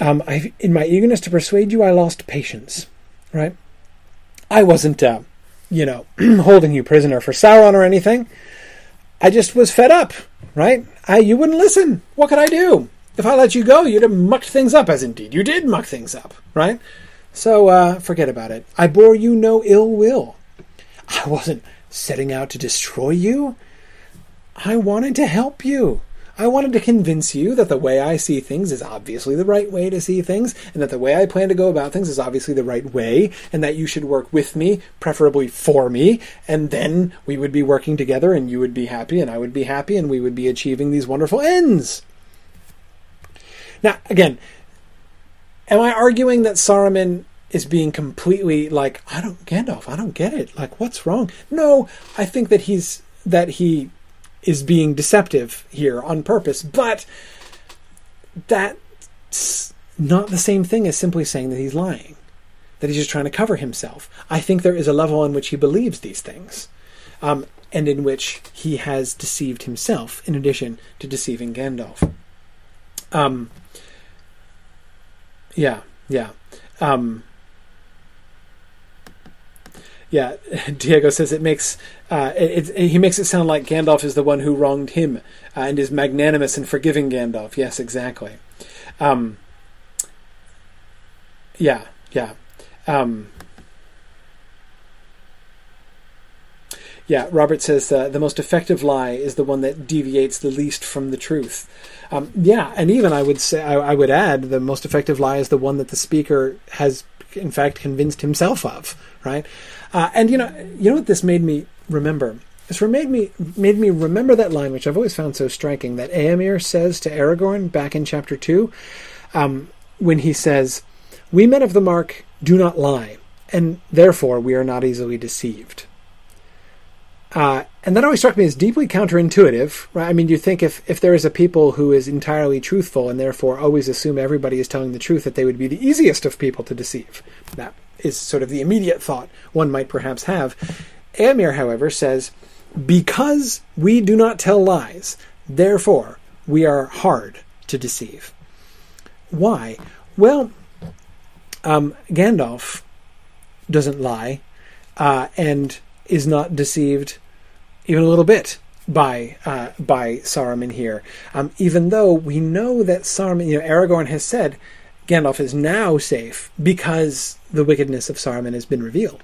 Um, I, in my eagerness to persuade you, I lost patience, right? I wasn't, uh, you know, holding you prisoner for Sauron or anything. I just was fed up, right? I, you wouldn't listen. What could I do? If I let you go, you'd have mucked things up, as indeed you did muck things up, right? So uh, forget about it. I bore you no ill will. I wasn't setting out to destroy you. I wanted to help you. I wanted to convince you that the way I see things is obviously the right way to see things, and that the way I plan to go about things is obviously the right way, and that you should work with me, preferably for me, and then we would be working together, and you would be happy, and I would be happy, and we would be achieving these wonderful ends. Now, again, am I arguing that Saruman is being completely like, I don't Gandalf, I don't get it. Like, what's wrong? No, I think that he's that he is being deceptive here on purpose, but that's not the same thing as simply saying that he's lying, that he's just trying to cover himself. I think there is a level in which he believes these things, um, and in which he has deceived himself in addition to deceiving Gandalf. Um, yeah, yeah. Um, yeah, Diego says it makes uh, it, it, he makes it sound like Gandalf is the one who wronged him uh, and is magnanimous in forgiving Gandalf. Yes, exactly. Um, yeah, yeah. Um, yeah, Robert says uh, the most effective lie is the one that deviates the least from the truth. Um, yeah, and even I would say I, I, would add the most effective lie is the one that the speaker has in fact convinced himself of, right? Uh, and you know, you know what this made me remember. This made me made me remember that line, which I've always found so striking, that Éomer says to Aragorn back in chapter two, um, when he says, "We men of the Mark do not lie, and therefore we are not easily deceived." Uh, and that always struck me as deeply counterintuitive. Right? I mean, you think if, if there is a people who is entirely truthful and therefore always assume everybody is telling the truth, that they would be the easiest of people to deceive. That is sort of the immediate thought one might perhaps have. Éomer, however, says, Because we do not tell lies, therefore we are hard to deceive. Why? Well, um, Gandalf doesn't lie uh, and is not deceived even a little bit by uh, by Saruman here. Um, even though we know that Saruman, you know, Aragorn has said Gandalf is now safe because the wickedness of Saruman has been revealed.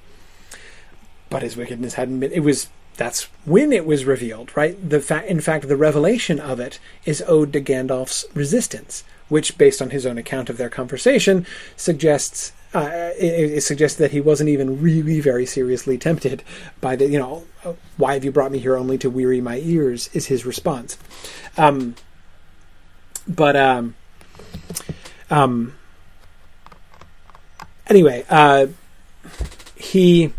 But his wickedness hadn't been. It was that's when it was revealed, right? The fa- in fact, the revelation of it is owed to Gandalf's resistance, which, based on his own account of their conversation, suggests uh, it, it, suggests that he wasn't even really very seriously tempted by the, you know, why have you brought me here only to weary my ears? Is his response. Um, but um, um, anyway, uh, he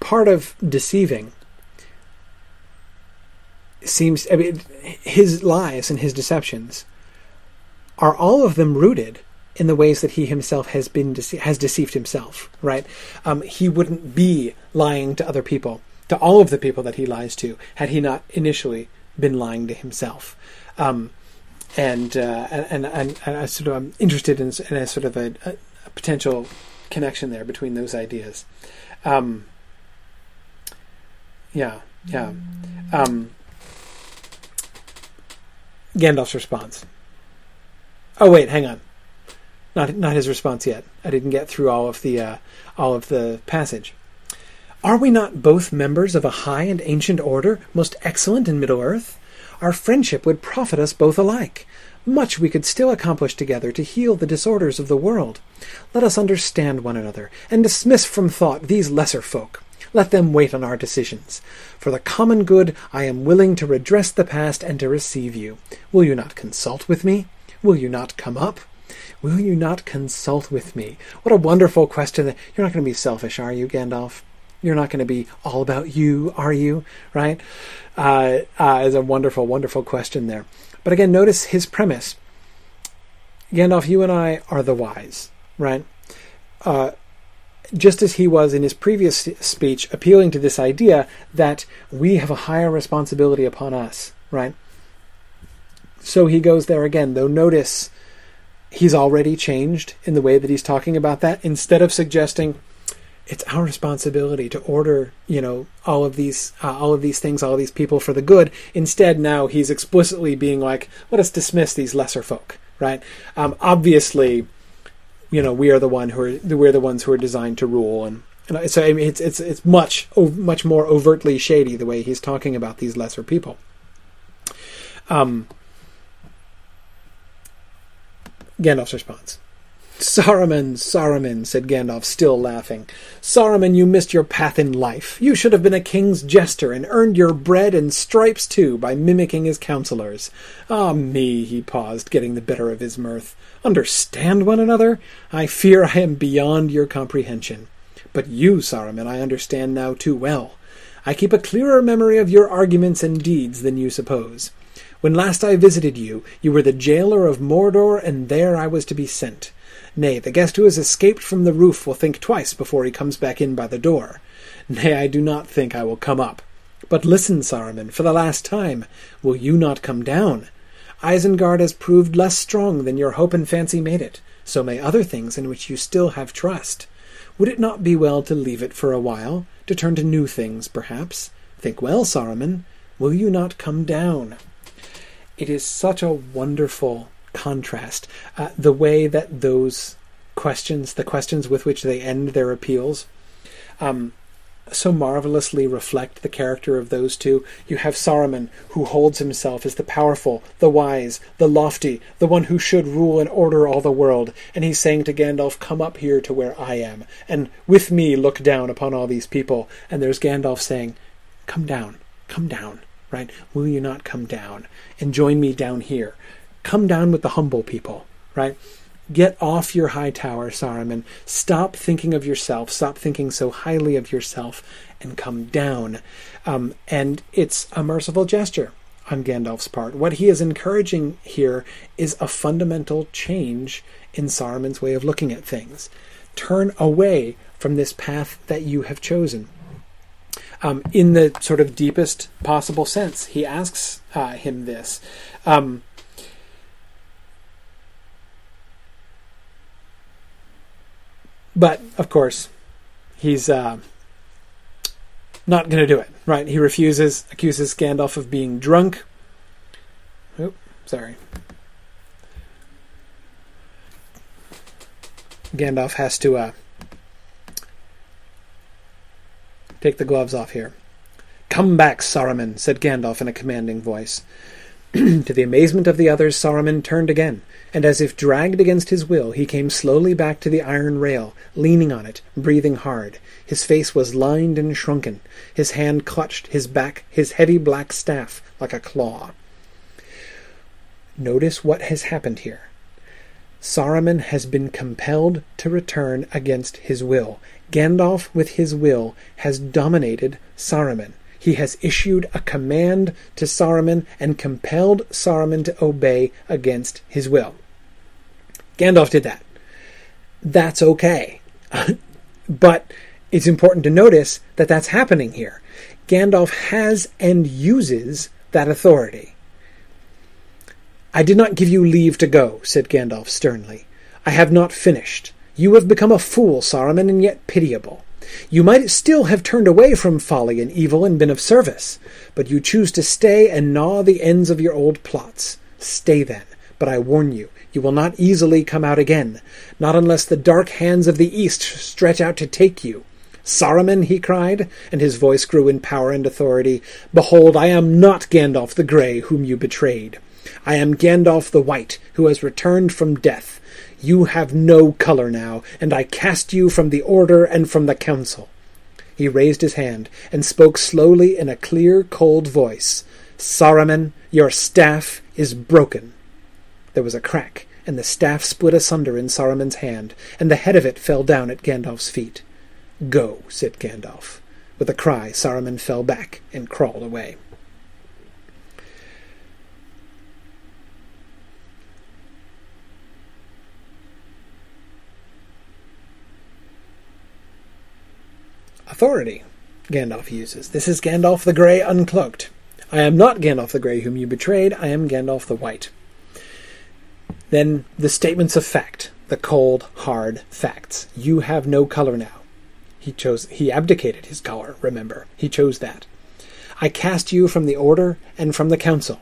part of deceiving seems. I mean, his lies and his deceptions are all of them rooted in the ways that he himself has been dece- has deceived himself. Right? Um, he wouldn't be lying to other people, to all of the people that he lies to, had he not initially been lying to himself. Um, and, uh, and, and and I sort of I'm interested in, in a sort of a, a, potential connection there between those ideas. Um, yeah, yeah. Um, Gandalf's response. Oh wait, hang on. Not not his response yet. I didn't get through all of the uh, all of the passage. Are we not both members of a high and ancient order, most excellent in Middle Earth? Our friendship would profit us both alike. Much we could still accomplish together to heal the disorders of the world. Let us understand one another, and dismiss from thought these lesser folk. Let them wait on our decisions. For the common good, I am willing to redress the past and to receive you. Will you not consult with me? Will you not come up? Will you not consult with me? What a wonderful question. You're not going to be selfish, are you, Gandalf? You're not going to be all about you, are you? Right? Uh, uh, is a wonderful, wonderful question there. But again, notice his premise. Gandalf, you and I are the wise, right? Uh, just as he was in his previous speech, appealing to this idea that we have a higher responsibility upon us, right? So he goes there again, though notice he's already changed in the way that he's talking about that. Instead of suggesting, it's our responsibility to order, you know, all of these, uh, all of these things, all these people for the good. Instead, now he's explicitly being like, let us dismiss these lesser folk, right? Um, obviously, you know, we are the one who are we're the ones who are designed to rule, and, and so I mean, it's it's it's much much more overtly shady the way he's talking about these lesser people. Um, Gandalf's response. Saruman, Saruman, said Gandalf, still laughing. Saruman, you missed your path in life. You should have been a king's jester and earned your bread and stripes too by mimicking his counselors. Ah me, he paused, getting the better of his mirth. Understand one another? I fear I am beyond your comprehension. But you, Saruman, I understand now too well. I keep a clearer memory of your arguments and deeds than you suppose. When last I visited you, you were the jailer of Mordor, and there I was to be sent. Nay, the guest who has escaped from the roof will think twice before he comes back in by the door. Nay, I do not think I will come up. But listen, Saruman, for the last time, will you not come down? Isengard has proved less strong than your hope and fancy made it. So may other things in which you still have trust. Would it not be well to leave it for a while, to turn to new things, perhaps? Think well, Saruman. Will you not come down? It is such a wonderful contrast. Uh, the way that those questions, the questions with which they end their appeals, um, so marvelously reflect the character of those two. You have Saruman, who holds himself as the powerful, the wise, the lofty, the one who should rule and order all the world, and he's saying to Gandalf, Come up here to where I am, and with me look down upon all these people. And there's Gandalf saying, Come down, come down, right? Will you not come down and join me down here? Come down with the humble people, right? Get off your high tower, Saruman. Stop thinking of yourself. Stop thinking so highly of yourself and come down. Um, and it's a merciful gesture on Gandalf's part. What he is encouraging here is a fundamental change in Saruman's way of looking at things. Turn away from this path that you have chosen. Um, in the sort of deepest possible sense, he asks uh, him this. Um, But of course, he's uh, not going to do it. Right? He refuses, accuses Gandalf of being drunk. Oop, sorry. Gandalf has to uh, take the gloves off here. Come back, Saruman, said Gandalf in a commanding voice. to the amazement of the others, Saruman turned again, and as if dragged against his will, he came slowly back to the iron rail, leaning on it, breathing hard. His face was lined and shrunken. His hand clutched his back, his heavy black staff, like a claw. Notice what has happened here. Saruman has been compelled to return against his will. Gandalf, with his will, has dominated Saruman. He has issued a command to Saruman and compelled Saruman to obey against his will. Gandalf did that. That's okay. but it's important to notice that that's happening here. Gandalf has and uses that authority. I did not give you leave to go, said Gandalf sternly. I have not finished. You have become a fool, Saruman, and yet pitiable. You might still have turned away from folly and evil and been of service, but you choose to stay and gnaw the ends of your old plots. Stay then, but I warn you, you will not easily come out again, not unless the dark hands of the east stretch out to take you. Saruman, he cried, and his voice grew in power and authority. Behold, I am not Gandalf the Grey, whom you betrayed. I am Gandalf the White, who has returned from death. You have no color now, and I cast you from the Order and from the Council. He raised his hand and spoke slowly in a clear, cold voice. Saruman, your staff is broken. There was a crack, and the staff split asunder in Saruman's hand, and the head of it fell down at Gandalf's feet. Go, said Gandalf. With a cry, Saruman fell back and crawled away. Authority, Gandalf uses. This is Gandalf the Grey uncloaked. I am not Gandalf the Grey whom you betrayed, I am Gandalf the White. Then the statements of fact, the cold, hard facts. You have no color now. He chose he abdicated his color, remember. He chose that. I cast you from the order and from the council.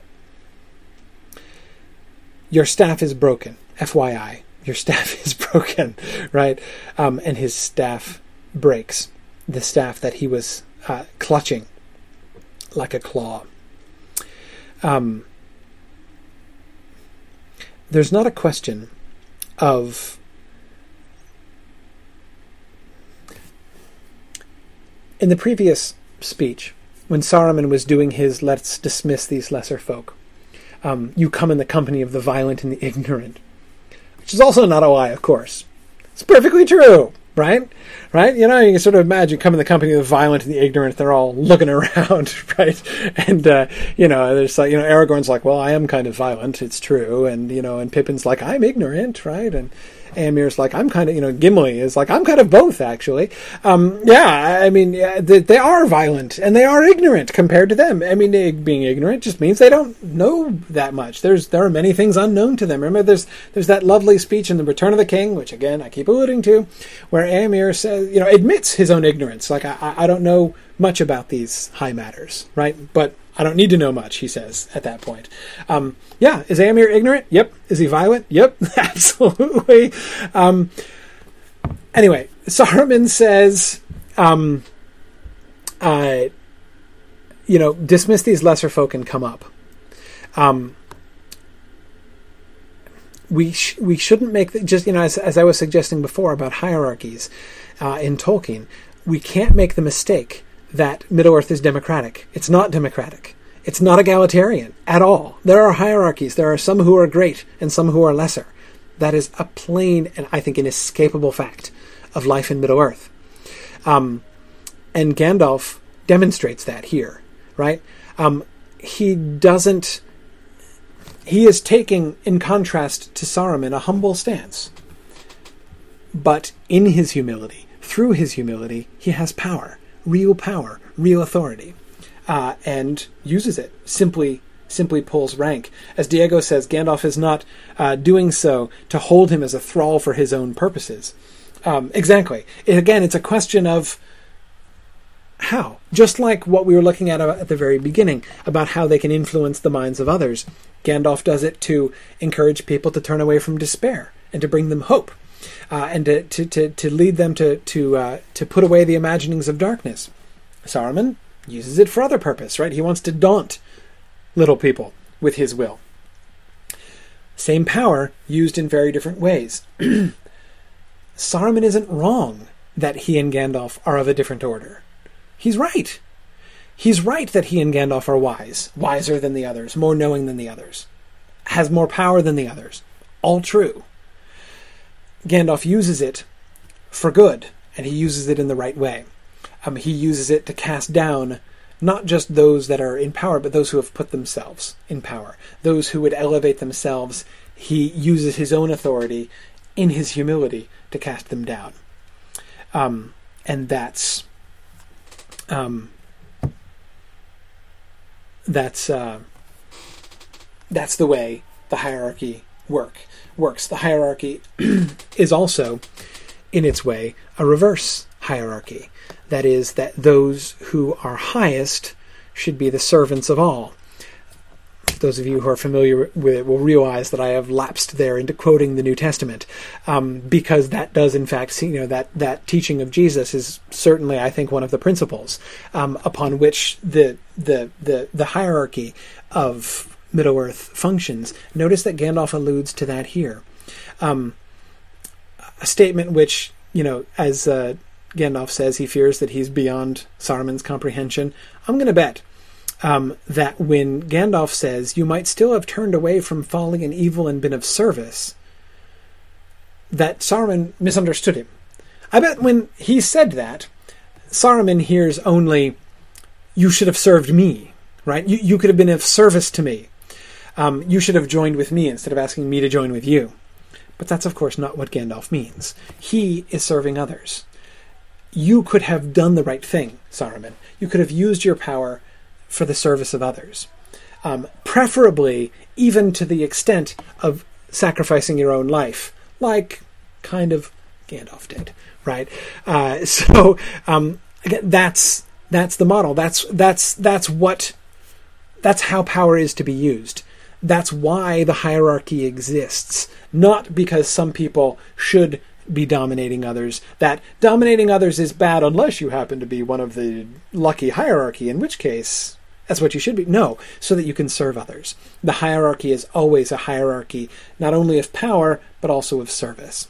Your staff is broken. FYI, your staff is broken, right? Um, and his staff breaks. The staff that he was uh, clutching like a claw. Um, there's not a question of in the previous speech when Saruman was doing his let's dismiss these lesser folk um, you come in the company of the violent and the ignorant which is also not a lie of course it's perfectly true right? Right? You know, you can sort of imagine coming in the company of the violent and the ignorant. They're all looking around, right? And uh, you know, there's like you know, Aragorn's like, well, I am kind of violent. It's true, and you know, and Pippin's like, I'm ignorant, right? And Eomer's like, I'm kind of, you know, Gimli is like, I'm kind of both, actually. Um, yeah, I mean, yeah, they, they, are violent and they are ignorant compared to them. I mean, they, being ignorant just means they don't know that much. There's there are many things unknown to them. Remember, there's there's that lovely speech in the Return of the King, which again I keep alluding to, where Éomer says, you know, admits his own ignorance. Like, I, I don't know much about these high matters, right? But I don't need to know much, he says at that point. Um, yeah, is Éomer ignorant? Yep. Is he violent? Yep, absolutely. Um, anyway, Saruman says, um, uh, you know, dismiss these lesser folk and come up. Um, we sh- we shouldn't make the, just you know as, as I was suggesting before about hierarchies uh, in Tolkien. We can't make the mistake that Middle Earth is democratic. It's not democratic. It's not egalitarian at all. There are hierarchies. There are some who are great and some who are lesser. That is a plain and I think inescapable fact of life in Middle Earth. Um, and Gandalf demonstrates that here, right? Um, he doesn't. He is taking, in contrast to Saruman, a humble stance. But in his humility, through his humility, he has power real power, real authority, uh, and uses it. Simply, simply pulls rank. As Diego says, Gandalf is not uh, doing so to hold him as a thrall for his own purposes. Um, exactly. It, again, it's a question of how. Just like what we were looking at at the very beginning about how they can influence the minds of others. Gandalf does it to encourage people to turn away from despair and to bring them hope uh, and to, to, to, to, lead them to, to, uh, to put away the imaginings of darkness. Saruman uses it for other purpose, right? He wants to daunt little people with his will. Same power used in very different ways. Saruman isn't wrong that he and Gandalf are of a different order. He's right. He's right that he and Gandalf are wise, wiser than the others, more knowing than the others, has more power than the others. All true. Gandalf uses it for good, and he uses it in the right way. Um, he uses it to cast down not just those that are in power, but those who have put themselves in power, those who would elevate themselves. He uses his own authority in his humility to cast them down. Um, and that's um, that's uh, that's the way the hierarchy work works. The hierarchy is also, in its way, a reverse hierarchy. That is, that those who are highest should be the servants of all. Those of you who are familiar with it will realize that I have lapsed there into quoting the New Testament, um, because that does, in fact, you know, that that teaching of Jesus is certainly, I think, one of the principles um, upon which the the the the hierarchy of Middle Earth functions. Notice that Gandalf alludes to that here. Um, a statement which, you know, as uh, Gandalf says, he fears that he's beyond Saruman's comprehension. I'm going to bet um, that when Gandalf says, You might still have turned away from folly and evil and been of service, that Saruman misunderstood him. I bet when he said that, Saruman hears only, You should have served me, right? You, you could have been of service to me. Um, you should have joined with me instead of asking me to join with you. But that's, of course, not what Gandalf means. He is serving others. You could have done the right thing, Saruman. You could have used your power for the service of others. Um, preferably, even to the extent of sacrificing your own life, like kind of Gandalf did, right? Uh, so um, that's that's the model. That's that's that's what that's how power is to be used. That's why the hierarchy exists, not because some people should be dominating others. That dominating others is bad unless you happen to be one of the lucky hierarchy, in which case that's what you should be. No, so that you can serve others. The hierarchy is always a hierarchy, not only of power, but also of service.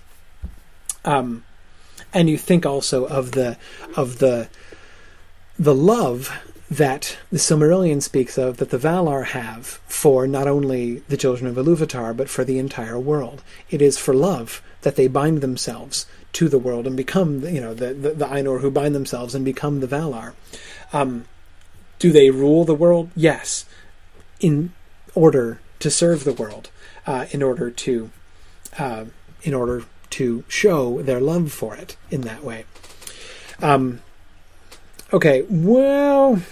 Um, and you think also of the of the the love that the Silmarillion speaks of that the Valar have for not only the children of Iluvatar, but for the entire world. It is for love that they bind themselves to the world and become, you know, the, the, the Ainur who bind themselves and become the Valar. Um, do they rule the world? Yes, in order to serve the world, uh, in order to, uh, in order to show their love for it in that way. Um, okay, well,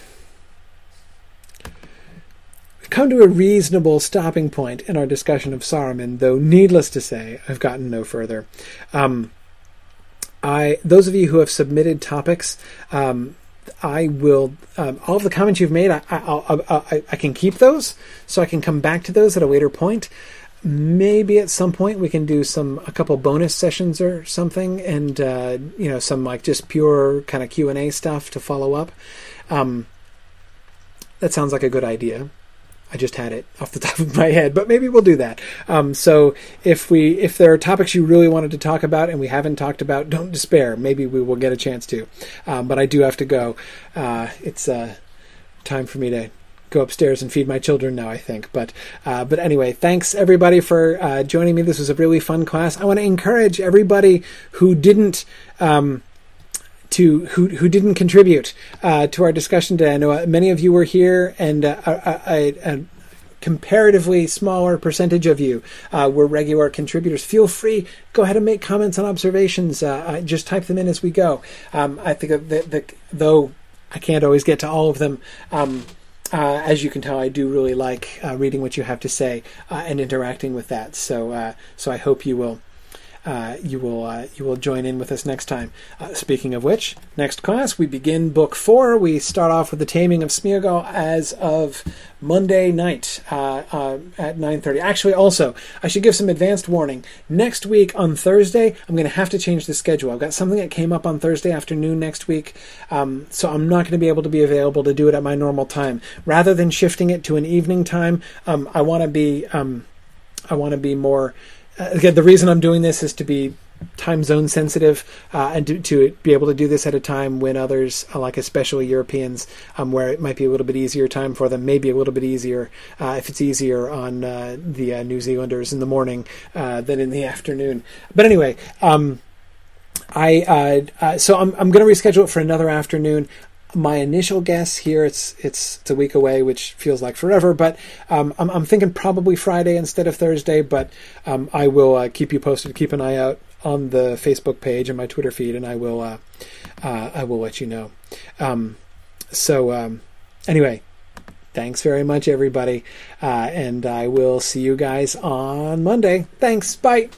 we've come to a reasonable stopping point in our discussion of Saruman, though needless to say, I've gotten no further. Um, I those of you who have submitted topics, um, I will um, all of the comments you've made. I, I, I, I, can keep those, so I can come back to those at a later point. Maybe at some point we can do some a couple bonus sessions or something, and uh, you know some like just pure kind of Q and A stuff to follow up. Um, that sounds like a good idea. I just had it off the top of my head, but maybe we'll do that. Um, so if we if there are topics you really wanted to talk about and we haven't talked about, don't despair. Maybe we will get a chance to. Um, but I do have to go. Uh, it's uh, time for me to go upstairs and feed my children now. I think, but uh, but anyway, thanks everybody for uh, joining me. This was a really fun class. I want to encourage everybody who didn't. Um, to who who didn't contribute uh, to our discussion today. I know uh, many of you were here, and uh, comparatively smaller percentage of you uh, were regular contributors. Feel free, go ahead and make comments and observations. Uh, just type them in as we go. Um, I think that the, though I can't always get to all of them. Um, uh, as you can tell, I do really like uh, reading what you have to say uh, and interacting with that. So, uh, so I hope you will uh, you will uh, you will join in with us next time. Uh, speaking of which, next class we begin book four. We start off with the Taming of Smeagol as of Monday night uh, uh, at nine thirty. Actually, also I should give some advanced warning. Next week on Thursday, I'm going to have to change the schedule. I've got something that came up on Thursday afternoon next week, um, so I'm not going to be able to be available to do it at my normal time. Rather than shifting it to an evening time, um, I want to be um, I want to be more again, the reason I'm doing this is to be time zone sensitive uh, and to, to, be able to do this at a time when others, uh, like especially Europeans, um, where it might be a little bit easier time for them, maybe a little bit easier uh, if it's easier on uh, the uh, New Zealanders in the morning uh, than in the afternoon. But anyway. Um, I so I'm I'm going to reschedule it for another afternoon my initial guess here it's it's it's a week away, which feels like forever. But um, I'm, I'm thinking probably Friday instead of Thursday. But um, I will uh, keep you posted. Keep an eye out on the Facebook page and my Twitter feed, and I will uh, uh, I will let you know. Um, so um, anyway, thanks very much, everybody, uh, and I will see you guys on Monday. Thanks. Bye.